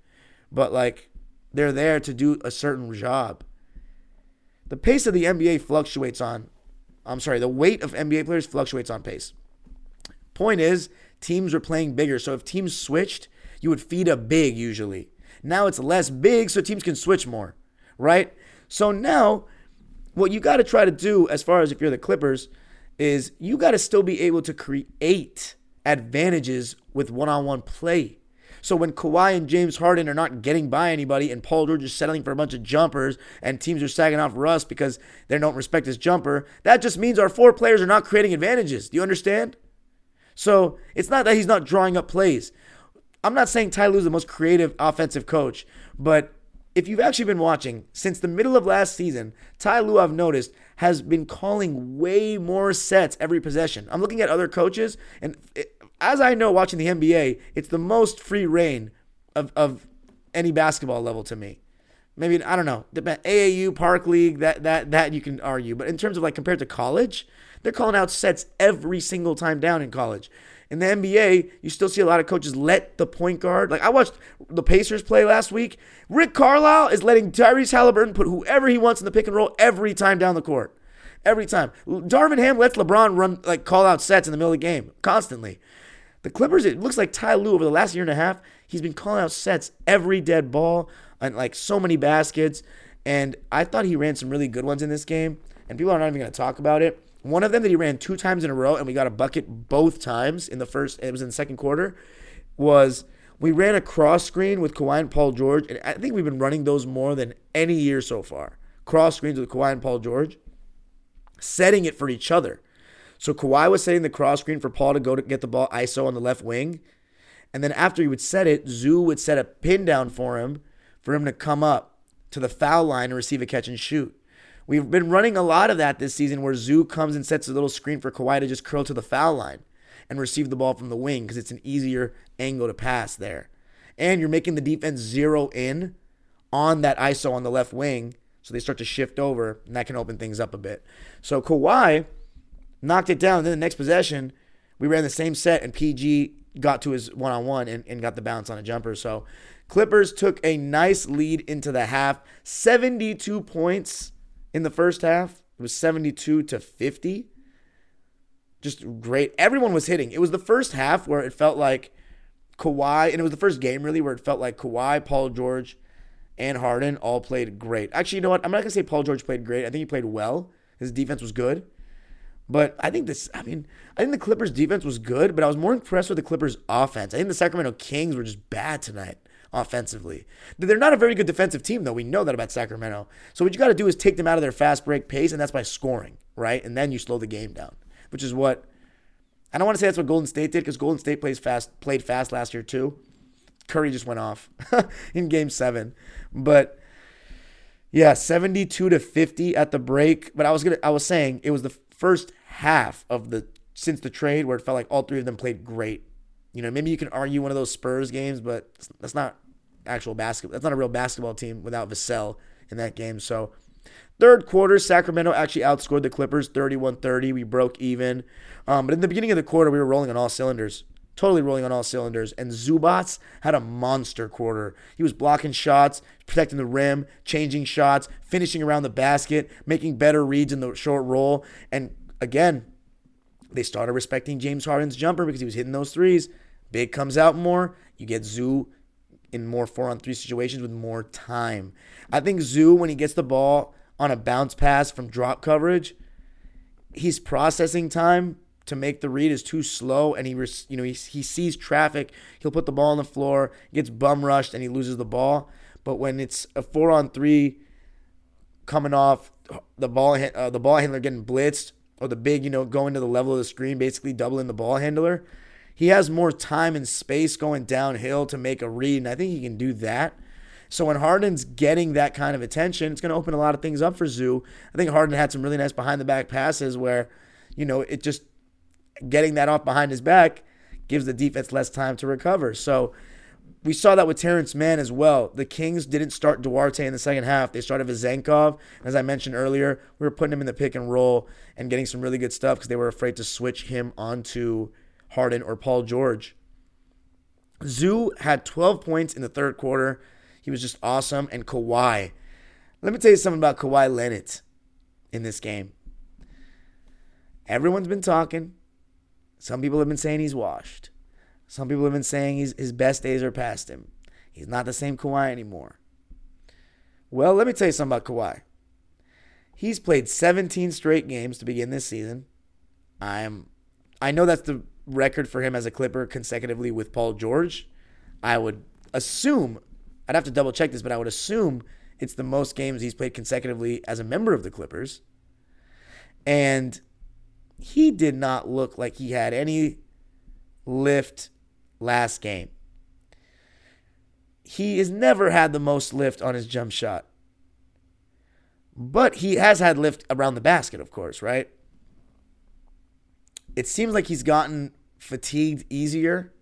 But like, they're there to do a certain job. The pace of the NBA fluctuates on I'm sorry, the weight of NBA players fluctuates on pace. Point is, teams are playing bigger. So if teams switched, you would feed a big usually. Now it's less big, so teams can switch more, right? So now, what you got to try to do, as far as if you're the Clippers, is you got to still be able to create advantages with one on one play. So when Kawhi and James Harden are not getting by anybody and Paul George is settling for a bunch of jumpers and teams are sagging off Russ because they don't respect his jumper, that just means our four players are not creating advantages. Do you understand? So it's not that he's not drawing up plays. I'm not saying Ty Lue's the most creative offensive coach, but if you've actually been watching since the middle of last season, Ty Lue, I've noticed, has been calling way more sets every possession. I'm looking at other coaches, and as I know, watching the NBA, it's the most free reign of, of any basketball level to me. Maybe I don't know. AAU, Park League, that that that you can argue. But in terms of like compared to college, they're calling out sets every single time down in college. In the NBA, you still see a lot of coaches let the point guard. Like I watched the Pacers play last week. Rick Carlisle is letting Tyrese Halliburton put whoever he wants in the pick and roll every time down the court. Every time. Darvin Ham lets LeBron run like call out sets in the middle of the game constantly. The Clippers, it looks like Ty Lue over the last year and a half, he's been calling out sets every dead ball and like so many baskets. And I thought he ran some really good ones in this game. And people are not even going to talk about it. One of them that he ran two times in a row and we got a bucket both times in the first, it was in the second quarter, was we ran a cross screen with Kawhi and Paul George. And I think we've been running those more than any year so far. Cross screens with Kawhi and Paul George, setting it for each other. So Kawhi was setting the cross screen for Paul to go to get the ball ISO on the left wing. And then after he would set it, Zoo would set a pin down for him for him to come up to the foul line and receive a catch and shoot. We've been running a lot of that this season where Zoo comes and sets a little screen for Kawhi to just curl to the foul line and receive the ball from the wing because it's an easier angle to pass there. And you're making the defense zero in on that ISO on the left wing. So they start to shift over, and that can open things up a bit. So Kawhi knocked it down. Then the next possession, we ran the same set, and PG got to his one on one and got the bounce on a jumper. So Clippers took a nice lead into the half 72 points in the first half. It was 72 to 50. just great. Everyone was hitting. It was the first half where it felt like Kawhi, and it was the first game really where it felt like Kawhi, Paul George, and Harden all played great. Actually, you know what? I'm not gonna say Paul George played great. I think he played well. His defense was good. But I think this, I mean, I think the Clippers defense was good, but I was more impressed with the Clippers offense. I think the Sacramento Kings were just bad tonight offensively. They're not a very good defensive team, though. We know that about Sacramento. So what you got to do is take them out of their fast break pace, and that's by scoring, right? And then you slow the game down, which is what I don't want to say that's what Golden State did because Golden State plays fast, played fast last year too. Curry just went off in Game Seven, but yeah, seventy-two to fifty at the break. But I was gonna, I was saying it was the first half of the since the trade where it felt like all three of them played great. You know, maybe you can argue one of those Spurs games, but that's not actual basketball. That's not a real basketball team without Vassell in that game. So, third quarter, Sacramento actually outscored the Clippers 31 30. We broke even. Um, but in the beginning of the quarter, we were rolling on all cylinders. Totally rolling on all cylinders. And Zubac had a monster quarter. He was blocking shots, protecting the rim, changing shots, finishing around the basket, making better reads in the short roll. And again, they started respecting James Harden's jumper because he was hitting those threes. Big comes out more. You get Zoo in more four on three situations with more time. I think Zoo, when he gets the ball on a bounce pass from drop coverage, his processing time to make the read is too slow, and he you know he, he sees traffic. He'll put the ball on the floor, gets bum rushed, and he loses the ball. But when it's a four on three coming off the ball, uh, the ball handler getting blitzed, or the big, you know, going to the level of the screen, basically doubling the ball handler. He has more time and space going downhill to make a read, and I think he can do that. So when Harden's getting that kind of attention, it's going to open a lot of things up for Zoo. I think Harden had some really nice behind the back passes where, you know, it just getting that off behind his back gives the defense less time to recover. So we saw that with Terrence Mann as well. The Kings didn't start Duarte in the second half. They started Vezenkov. As I mentioned earlier, we were putting him in the pick and roll and getting some really good stuff because they were afraid to switch him onto Harden or Paul George. Zoo had 12 points in the third quarter. He was just awesome. And Kawhi. Let me tell you something about Kawhi Leonard in this game. Everyone's been talking. Some people have been saying he's washed. Some people have been saying he's, his best days are past him. He's not the same Kawhi anymore. Well, let me tell you something about Kawhi. He's played 17 straight games to begin this season. I'm I know that's the record for him as a Clipper consecutively with Paul George. I would assume I'd have to double check this, but I would assume it's the most games he's played consecutively as a member of the Clippers. And he did not look like he had any lift last game. He has never had the most lift on his jump shot. But he has had lift around the basket, of course, right? It seems like he's gotten fatigued easier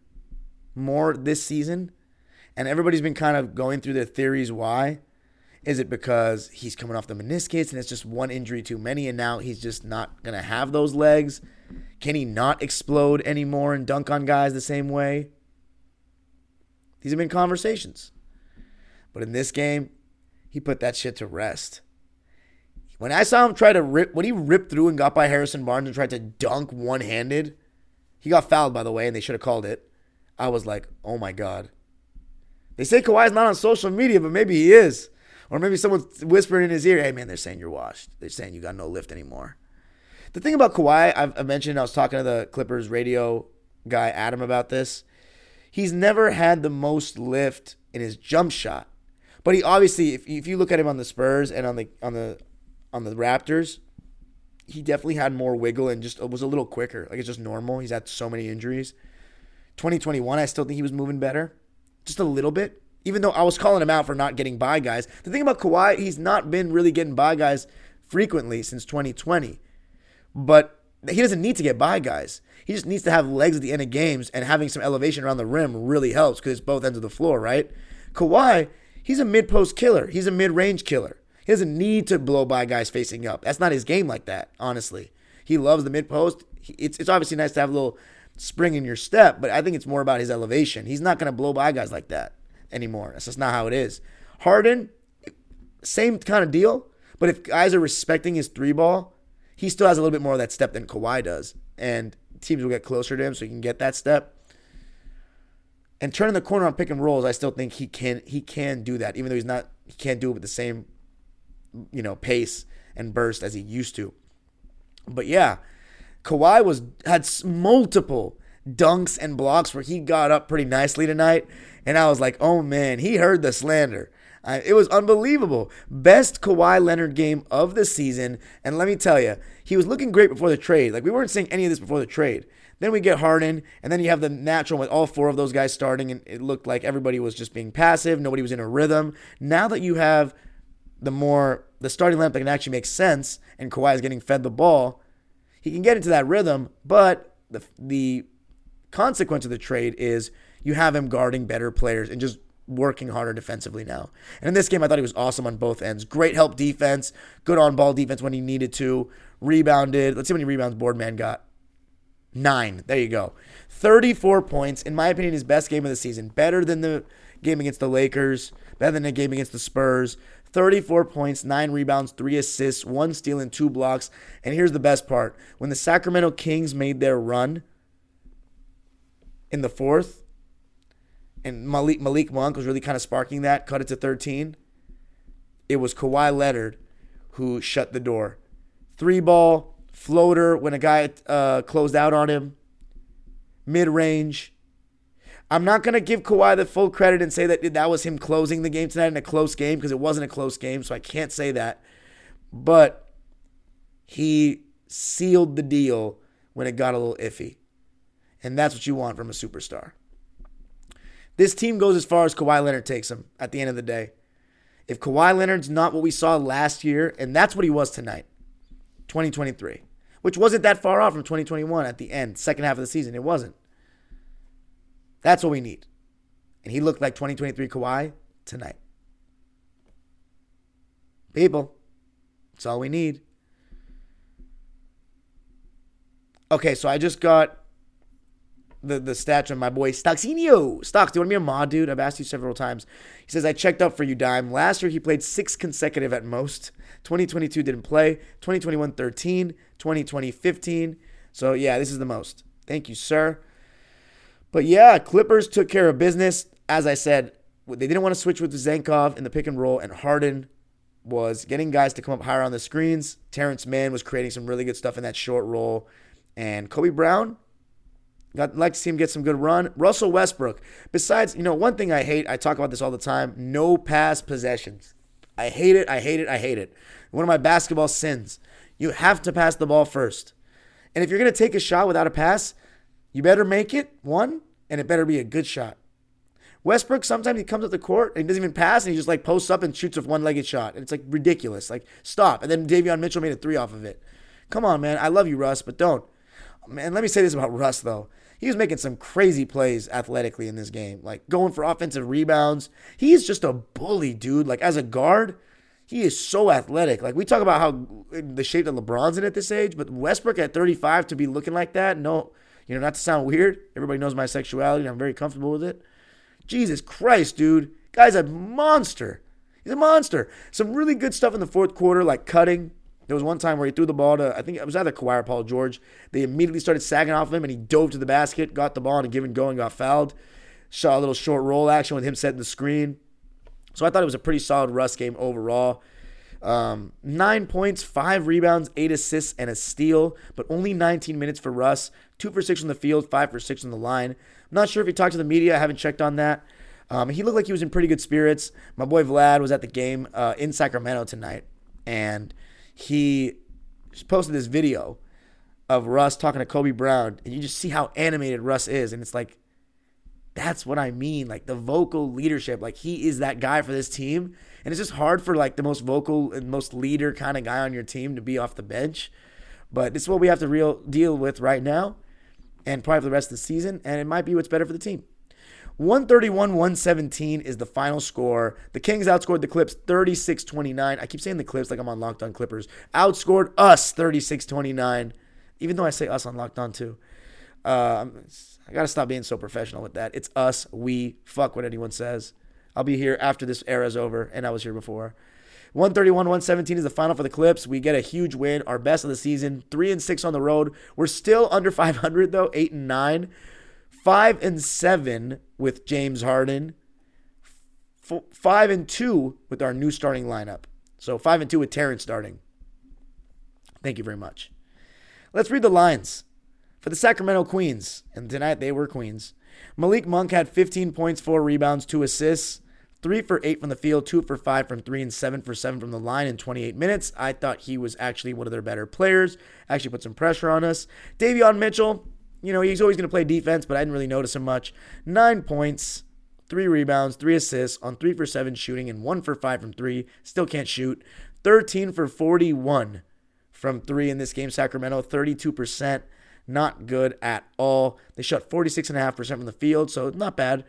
more this season. And everybody's been kind of going through their theories why. Is it because he's coming off the meniscus and it's just one injury too many and now he's just not going to have those legs? Can he not explode anymore and dunk on guys the same way? These have been conversations. But in this game, he put that shit to rest. When I saw him try to rip, when he ripped through and got by Harrison Barnes and tried to dunk one handed, he got fouled, by the way, and they should have called it. I was like, oh my God. They say Kawhi's not on social media, but maybe he is. Or maybe someone's whispering in his ear, hey man, they're saying you're washed. They're saying you got no lift anymore. The thing about Kawhi, I've mentioned, I was talking to the Clippers radio guy, Adam, about this. He's never had the most lift in his jump shot. But he obviously, if, if you look at him on the Spurs and on the on the on the Raptors, he definitely had more wiggle and just was a little quicker. Like it's just normal. He's had so many injuries. 2021, I still think he was moving better, just a little bit. Even though I was calling him out for not getting by guys. The thing about Kawhi, he's not been really getting by guys frequently since 2020. But he doesn't need to get by guys. He just needs to have legs at the end of games, and having some elevation around the rim really helps because it's both ends of the floor, right? Kawhi, he's a mid post killer. He's a mid range killer. He doesn't need to blow by guys facing up. That's not his game like that, honestly. He loves the mid post. It's, it's obviously nice to have a little spring in your step, but I think it's more about his elevation. He's not going to blow by guys like that anymore. That's just not how it is. Harden, same kind of deal, but if guys are respecting his three ball, he still has a little bit more of that step than Kawhi does. and teams will get closer to him so he can get that step. And turning the corner on pick and rolls, I still think he can he can do that, even though he's not he can't do it with the same you know pace and burst as he used to. But yeah, Kawhi was had multiple dunks and blocks where he got up pretty nicely tonight, and I was like, oh man, he heard the slander. It was unbelievable. Best Kawhi Leonard game of the season, and let me tell you, he was looking great before the trade. Like we weren't seeing any of this before the trade. Then we get Harden, and then you have the natural with all four of those guys starting, and it looked like everybody was just being passive. Nobody was in a rhythm. Now that you have the more the starting lineup that can actually make sense, and Kawhi is getting fed the ball, he can get into that rhythm. But the the consequence of the trade is you have him guarding better players and just working harder defensively now. And in this game, I thought he was awesome on both ends. Great help defense, good on ball defense when he needed to, rebounded. Let's see how many rebounds Boardman got. Nine. There you go. 34 points. In my opinion, his best game of the season. Better than the game against the Lakers, better than the game against the Spurs. 34 points, 9 rebounds, 3 assists, 1 steal, and 2 blocks. And here's the best part when the Sacramento Kings made their run in the fourth, and Malik, Malik Monk was really kind of sparking that, cut it to 13. It was Kawhi Leonard who shut the door. Three ball, floater when a guy uh, closed out on him, mid range. I'm not going to give Kawhi the full credit and say that that was him closing the game tonight in a close game because it wasn't a close game, so I can't say that. But he sealed the deal when it got a little iffy. And that's what you want from a superstar. This team goes as far as Kawhi Leonard takes them at the end of the day. If Kawhi Leonard's not what we saw last year, and that's what he was tonight, 2023, which wasn't that far off from 2021 at the end, second half of the season. It wasn't. That's what we need. And he looked like 2023 Kawhi tonight. People, that's all we need. Okay, so I just got the, the stats from my boy Stocksinio. Stocks, do you want to be a mod, dude? I've asked you several times. He says, I checked up for you, Dime. Last year, he played six consecutive at most. 2022 didn't play. 2021, 13. 2020, 15. So, yeah, this is the most. Thank you, sir. But yeah, Clippers took care of business. As I said, they didn't want to switch Vezenkov in the pick and roll, and Harden was getting guys to come up higher on the screens. Terrence Mann was creating some really good stuff in that short roll. And Kobe Brown, I'd like to see him get some good run. Russell Westbrook. Besides, you know, one thing I hate, I talk about this all the time no pass possessions. I hate it. I hate it. I hate it. One of my basketball sins. You have to pass the ball first. And if you're going to take a shot without a pass, you better make it, one, and it better be a good shot. Westbrook, sometimes he comes up the court and he doesn't even pass and he just like posts up and shoots a one legged shot. And it's like ridiculous. Like, stop. And then Davion Mitchell made a three off of it. Come on, man. I love you, Russ, but don't. Man, let me say this about Russ, though. He was making some crazy plays athletically in this game, like going for offensive rebounds. He's just a bully, dude. Like, as a guard, he is so athletic. Like, we talk about how the shape that LeBron's in at this age, but Westbrook at 35 to be looking like that, no, you know, not to sound weird. Everybody knows my sexuality, and I'm very comfortable with it. Jesus Christ, dude. Guy's a monster. He's a monster. Some really good stuff in the fourth quarter, like cutting, there was one time where he threw the ball to, I think it was either Kawhi or Paul George. They immediately started sagging off of him, and he dove to the basket, got the ball, and a give and go, and got fouled. Shot a little short roll action with him setting the screen. So I thought it was a pretty solid Russ game overall. Um, nine points, five rebounds, eight assists, and a steal, but only 19 minutes for Russ. Two for six from the field, five for six on the line. I'm not sure if he talked to the media. I haven't checked on that. Um, he looked like he was in pretty good spirits. My boy Vlad was at the game uh, in Sacramento tonight, and he posted this video of Russ talking to Kobe Brown, and you just see how animated Russ is, and it's like, that's what I mean, like the vocal leadership. Like he is that guy for this team, and it's just hard for like the most vocal and most leader kind of guy on your team to be off the bench. But this is what we have to real deal with right now, and probably for the rest of the season, and it might be what's better for the team. 131 117 is the final score. The Kings outscored the Clips 36 29. I keep saying the Clips like I'm on Locked On Clippers. Outscored us 36 29, even though I say us on Locked On too. Uh, I got to stop being so professional with that. It's us, we, fuck what anyone says. I'll be here after this era's over, and I was here before. 131 117 is the final for the Clips. We get a huge win, our best of the season. 3 and 6 on the road. We're still under 500 though, 8 and 9. 5 and 7 with James Harden. F- 5 and 2 with our new starting lineup. So 5 and 2 with Terrence starting. Thank you very much. Let's read the lines for the Sacramento Queens. And tonight they were Queens. Malik Monk had 15 points, 4 rebounds, 2 assists. Three for eight from the field, two for five from three, and seven for seven from the line in 28 minutes. I thought he was actually one of their better players. Actually put some pressure on us. Davion Mitchell, you know, he's always going to play defense, but I didn't really notice him much. Nine points, three rebounds, three assists on three for seven shooting, and one for five from three. Still can't shoot. 13 for 41 from three in this game. Sacramento, 32%. Not good at all. They shot 46.5% from the field, so not bad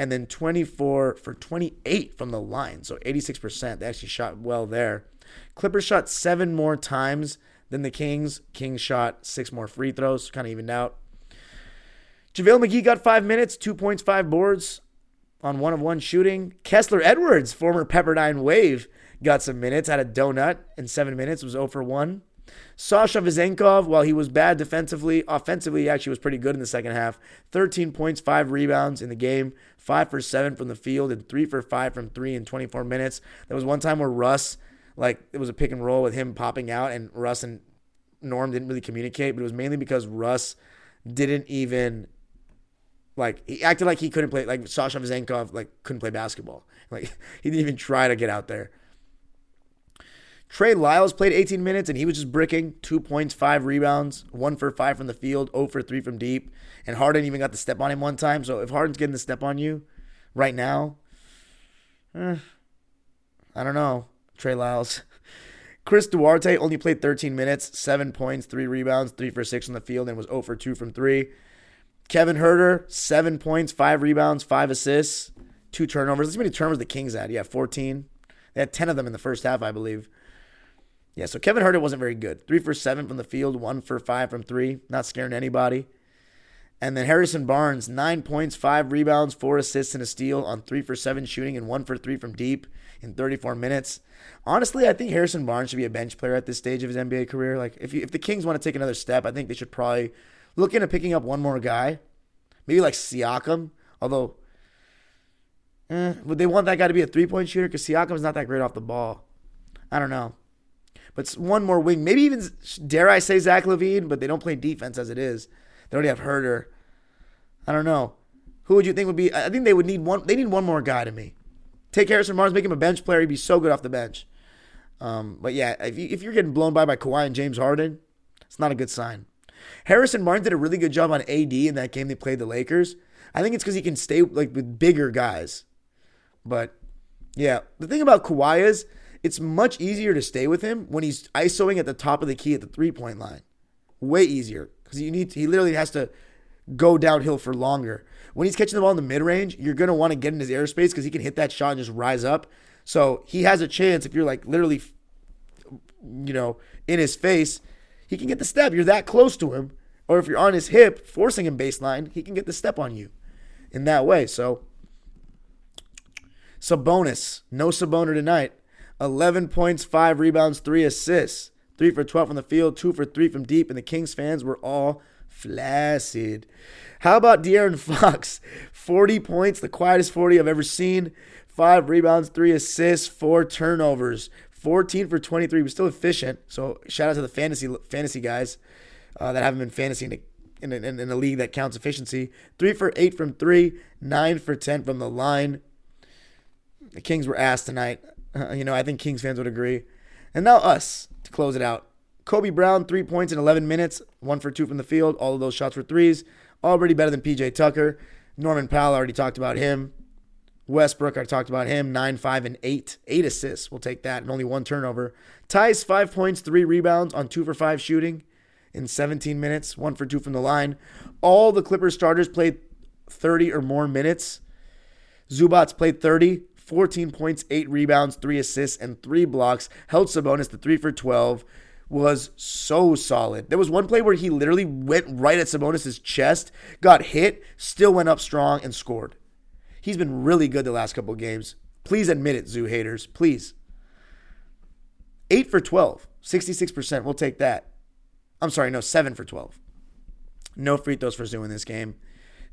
and then 24 for 28 from the line. So 86%. They actually shot well there. Clippers shot seven more times than the Kings. Kings shot six more free throws, kind of evened out. JaVale McGee got five minutes, two points, five boards on one of one shooting. Kessler Edwards, former Pepperdine Wave, got some minutes, had a donut in seven minutes, was 0 for 1. Sasha Vezenkov, while he was bad defensively, offensively, he actually was pretty good in the second half. 13 points, 5 rebounds in the game, 5 for 7 from the field, and 3 for 5 from 3 in 24 minutes. There was one time where Russ, like, it was a pick and roll with him popping out, and Russ and Norm didn't really communicate, but it was mainly because Russ didn't even like he acted like he couldn't play like Sasha Vezenkov like couldn't play basketball. Like he didn't even try to get out there. Trey Lyles played 18 minutes and he was just bricking two points, five rebounds, one for five from the field, 0 for three from deep. And Harden even got the step on him one time. So if Harden's getting the step on you right now, eh, I don't know. Trey Lyles. Chris Duarte only played 13 minutes, seven points, three rebounds, three for six on the field, and was 0 for two from three. Kevin Huerter, seven points, five rebounds, five assists, two turnovers. How many turnovers the Kings had. Yeah, 14. They had 10 of them in the first half, I believe. Yeah, so Kevin Huerter wasn't very good. Three for seven from the field, one for five from three, not scaring anybody. And then Harrison Barnes, nine points, five rebounds, four assists, and a steal on three for seven shooting and one for three from deep in 34 minutes. Honestly, I think Harrison Barnes should be a bench player at this stage of his NBA career. Like, if you, if the Kings want to take another step, I think they should probably look into picking up one more guy, maybe like Siakam. Although, eh, would they want that guy to be a three point shooter? Because Siakam's not that great off the ball. I don't know. But one more wing, maybe even dare I say Zach LaVine, but they don't play defense as it is. They already have Huerter. I don't know. Who would you think would be? I think they would need one. They need one more guy to me. Take Harrison Barnes, make him a bench player. He'd be so good off the bench. Um, but yeah, if, you, if you're getting blown by by Kawhi and James Harden, it's not a good sign. Harrison Barnes did a really good job on AD in that game they played the Lakers. I think it's because he can stay like with bigger guys. But yeah, the thing about Kawhi is it's much easier to stay with him when he's isoing at the top of the key at the three point line. Way easier because you need he literally has to go downhill for longer. When he's catching the ball in the mid range, you're gonna want to get in his airspace because he can hit that shot and just rise up. So he has a chance if you're like literally, you know, in his face, he can get the step. You're that close to him, or if you're on his hip, forcing him baseline, he can get the step on you in that way. So, Sabonis, no Saboner tonight. 11 points, 5 rebounds, 3 assists. 3 for 12 from the field, 2 for 3 from deep, and the Kings fans were all flaccid. How about De'Aaron Fox? 40 points, the quietest 40 I've ever seen. 5 rebounds, 3 assists, 4 turnovers. 14 for 23. was still efficient. So shout out to the fantasy fantasy guys uh, that haven't been fantasy in a, in, a, in a league that counts efficiency. 3 for 8 from 3, 9 for 10 from the line. The Kings were ass tonight. Uh, you know, I think Kings fans would agree. And now us to close it out. Kobe Brown, three points in 11 minutes, one for two from the field. All of those shots were threes. Already better than PJ Tucker. Norman Powell, already talked about him. Westbrook, I talked about him. Nine, five, and eight. Eight assists. We'll take that. And only one turnover. Theis, five points, three rebounds on two for five shooting in 17 minutes. One for two from the line. All the Clippers starters played 30 or more minutes. Zubac played 30. 14 points, 8 rebounds, 3 assists, and 3 blocks. Held Sabonis to 3 for 12. Was so solid. There was one play where he literally went right at Sabonis' chest, got hit, still went up strong, and scored. He's been really good the last couple games. Please admit it, Zoo haters. Please. 8 for 12, 66%. We'll take that. I'm sorry, no, 7 for 12. No free throws for Zoo in this game.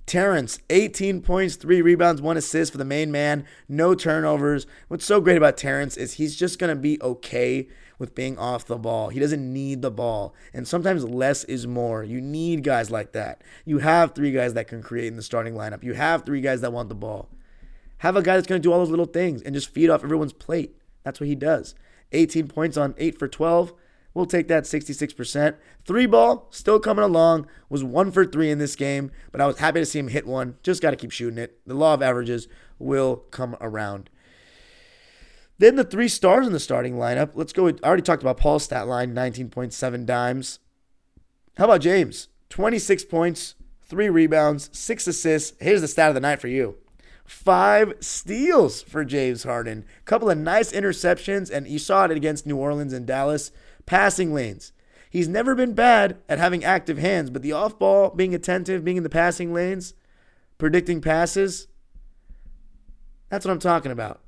Terrence, 18 points, three rebounds, one assist for the main man, no turnovers. What's so great about Terrence is he's just going to be okay with being off the ball. He doesn't need the ball. And sometimes less is more. You need guys like that. You have three guys that can create in the starting lineup, you have three guys that want the ball. Have a guy that's going to do all those little things and just feed off everyone's plate. That's what he does. 18 points on 8 for 12. We'll take that 66%. Three ball, still coming along, was one for three in this game, but I was happy to see him hit one. Just got to keep shooting it. The law of averages will come around. Then the three stars in the starting lineup. Let's go. I already talked about Paul's stat line 19.7 dimes. How about James? 26 points, three rebounds, six assists. Here's the stat of the night for you five steals for James Harden. A Couple of nice interceptions, and you saw it against New Orleans and Dallas passing lanes. He's never been bad at having active hands, but the off ball, being attentive, being in the passing lanes, predicting passes, that's what I'm talking about.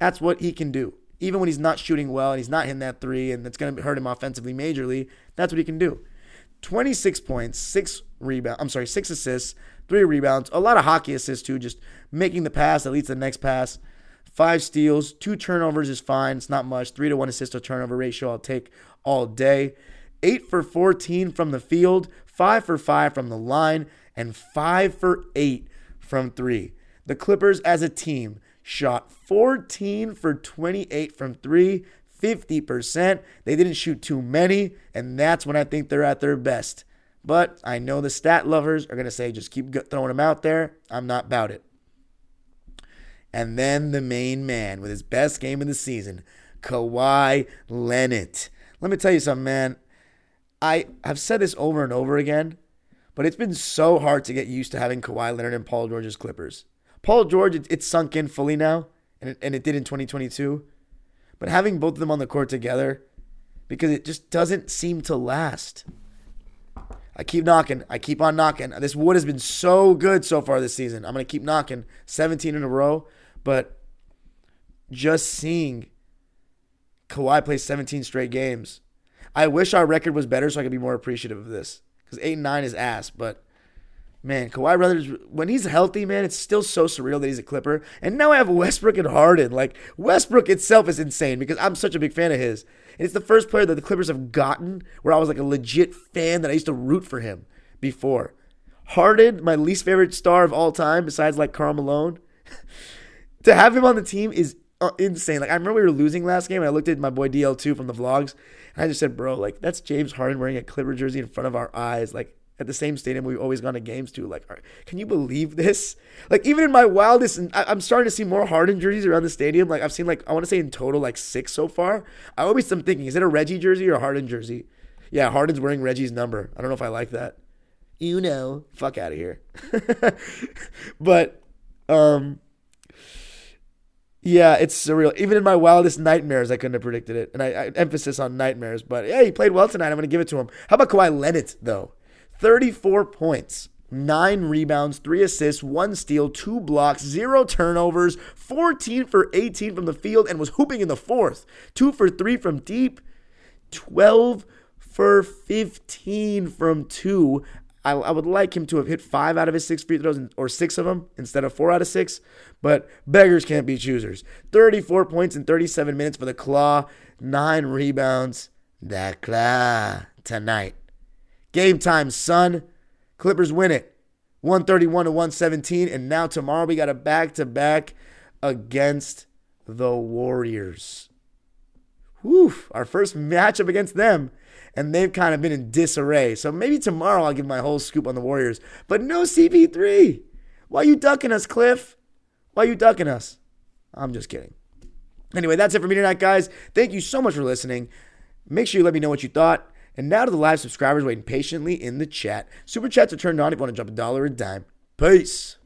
That's what he can do. Even when he's not shooting well and he's not hitting that three and it's going to hurt him offensively majorly, that's what he can do. 26 points, six rebounds. I'm sorry, six assists, three rebounds, a lot of hockey assists too, just making the pass that leads to the next pass. Five steals, two turnovers is fine. It's not much. Three to one assist to turnover ratio, I'll take all day. Eight for 14 from the field, five for five from the line, and five for eight from three. The Clippers as a team shot 14 for 28 from three, 50%. They didn't shoot too many, and that's when I think they're at their best. But I know the stat lovers are going to say just keep throwing them out there. I'm not about it. And then the main man with his best game of the season, Kawhi Leonard. Let me tell you something, man. I have said this over and over again, but it's been so hard to get used to having Kawhi Leonard and Paul George's Clippers. Paul George, it, it's sunk in fully now, and it, and it did in 2022. But having both of them on the court together, because it just doesn't seem to last. I keep knocking. I keep on knocking. This wood has been so good so far this season. I'm going to keep knocking 17 in a row. But just seeing Kawhi play 17 straight games, I wish our record was better so I could be more appreciative of this. Because 8 and 9 is ass. But man, Kawhi Brothers, when he's healthy, man, it's still so surreal that he's a Clipper. And now I have Westbrook and Harden. Like, Westbrook itself is insane because I'm such a big fan of his. And it's the first player that the Clippers have gotten where I was like a legit fan that I used to root for him before. Harden, my least favorite star of all time, besides like Karl Malone. to have him on the team is uh, insane. Like I remember we were losing last game, and I looked at my boy DL2 from the vlogs, and I just said, "Bro, like that's James Harden wearing a Clipper jersey in front of our eyes, like at the same stadium we've always gone to games to. Like, can you believe this? Like even in my wildest, I'm starting to see more Harden jerseys around the stadium. Like I've seen like I want to say in total like six so far. I always am thinking, is it a Reggie jersey or a Harden jersey? Yeah, Harden's wearing Reggie's number. I don't know if I like that. You know, fuck out of here. but um yeah, it's surreal. Even in my wildest nightmares, I couldn't have predicted it. And I, I emphasis on nightmares. But yeah, he played well tonight. I'm going to give it to him. How about Kawhi Leonard though? 34 points, nine rebounds, three assists, one steal, two blocks, zero turnovers, 14 for 18 from the field, and was hooping in the fourth. Two for three from deep, 12 for 15 from two. I, I would like him to have hit five out of his six free throws or six of them instead of four out of six. But beggars can't be choosers. 34 points in 37 minutes for the Claw, nine rebounds. The Claw tonight. Game time, son. Clippers win it. 131 to 117. And now tomorrow we got a back to back against the Warriors. Whew, our first matchup against them and they've kind of been in disarray. So maybe tomorrow I'll give my whole scoop on the Warriors. But no CP3. Why are you ducking us, Cliff? Why are you ducking us? I'm just kidding. Anyway, that's it for me tonight, guys. Thank you so much for listening. Make sure you let me know what you thought. And now to the live subscribers waiting patiently in the chat. Super chats are turned on if you want to drop a dollar a dime. Peace.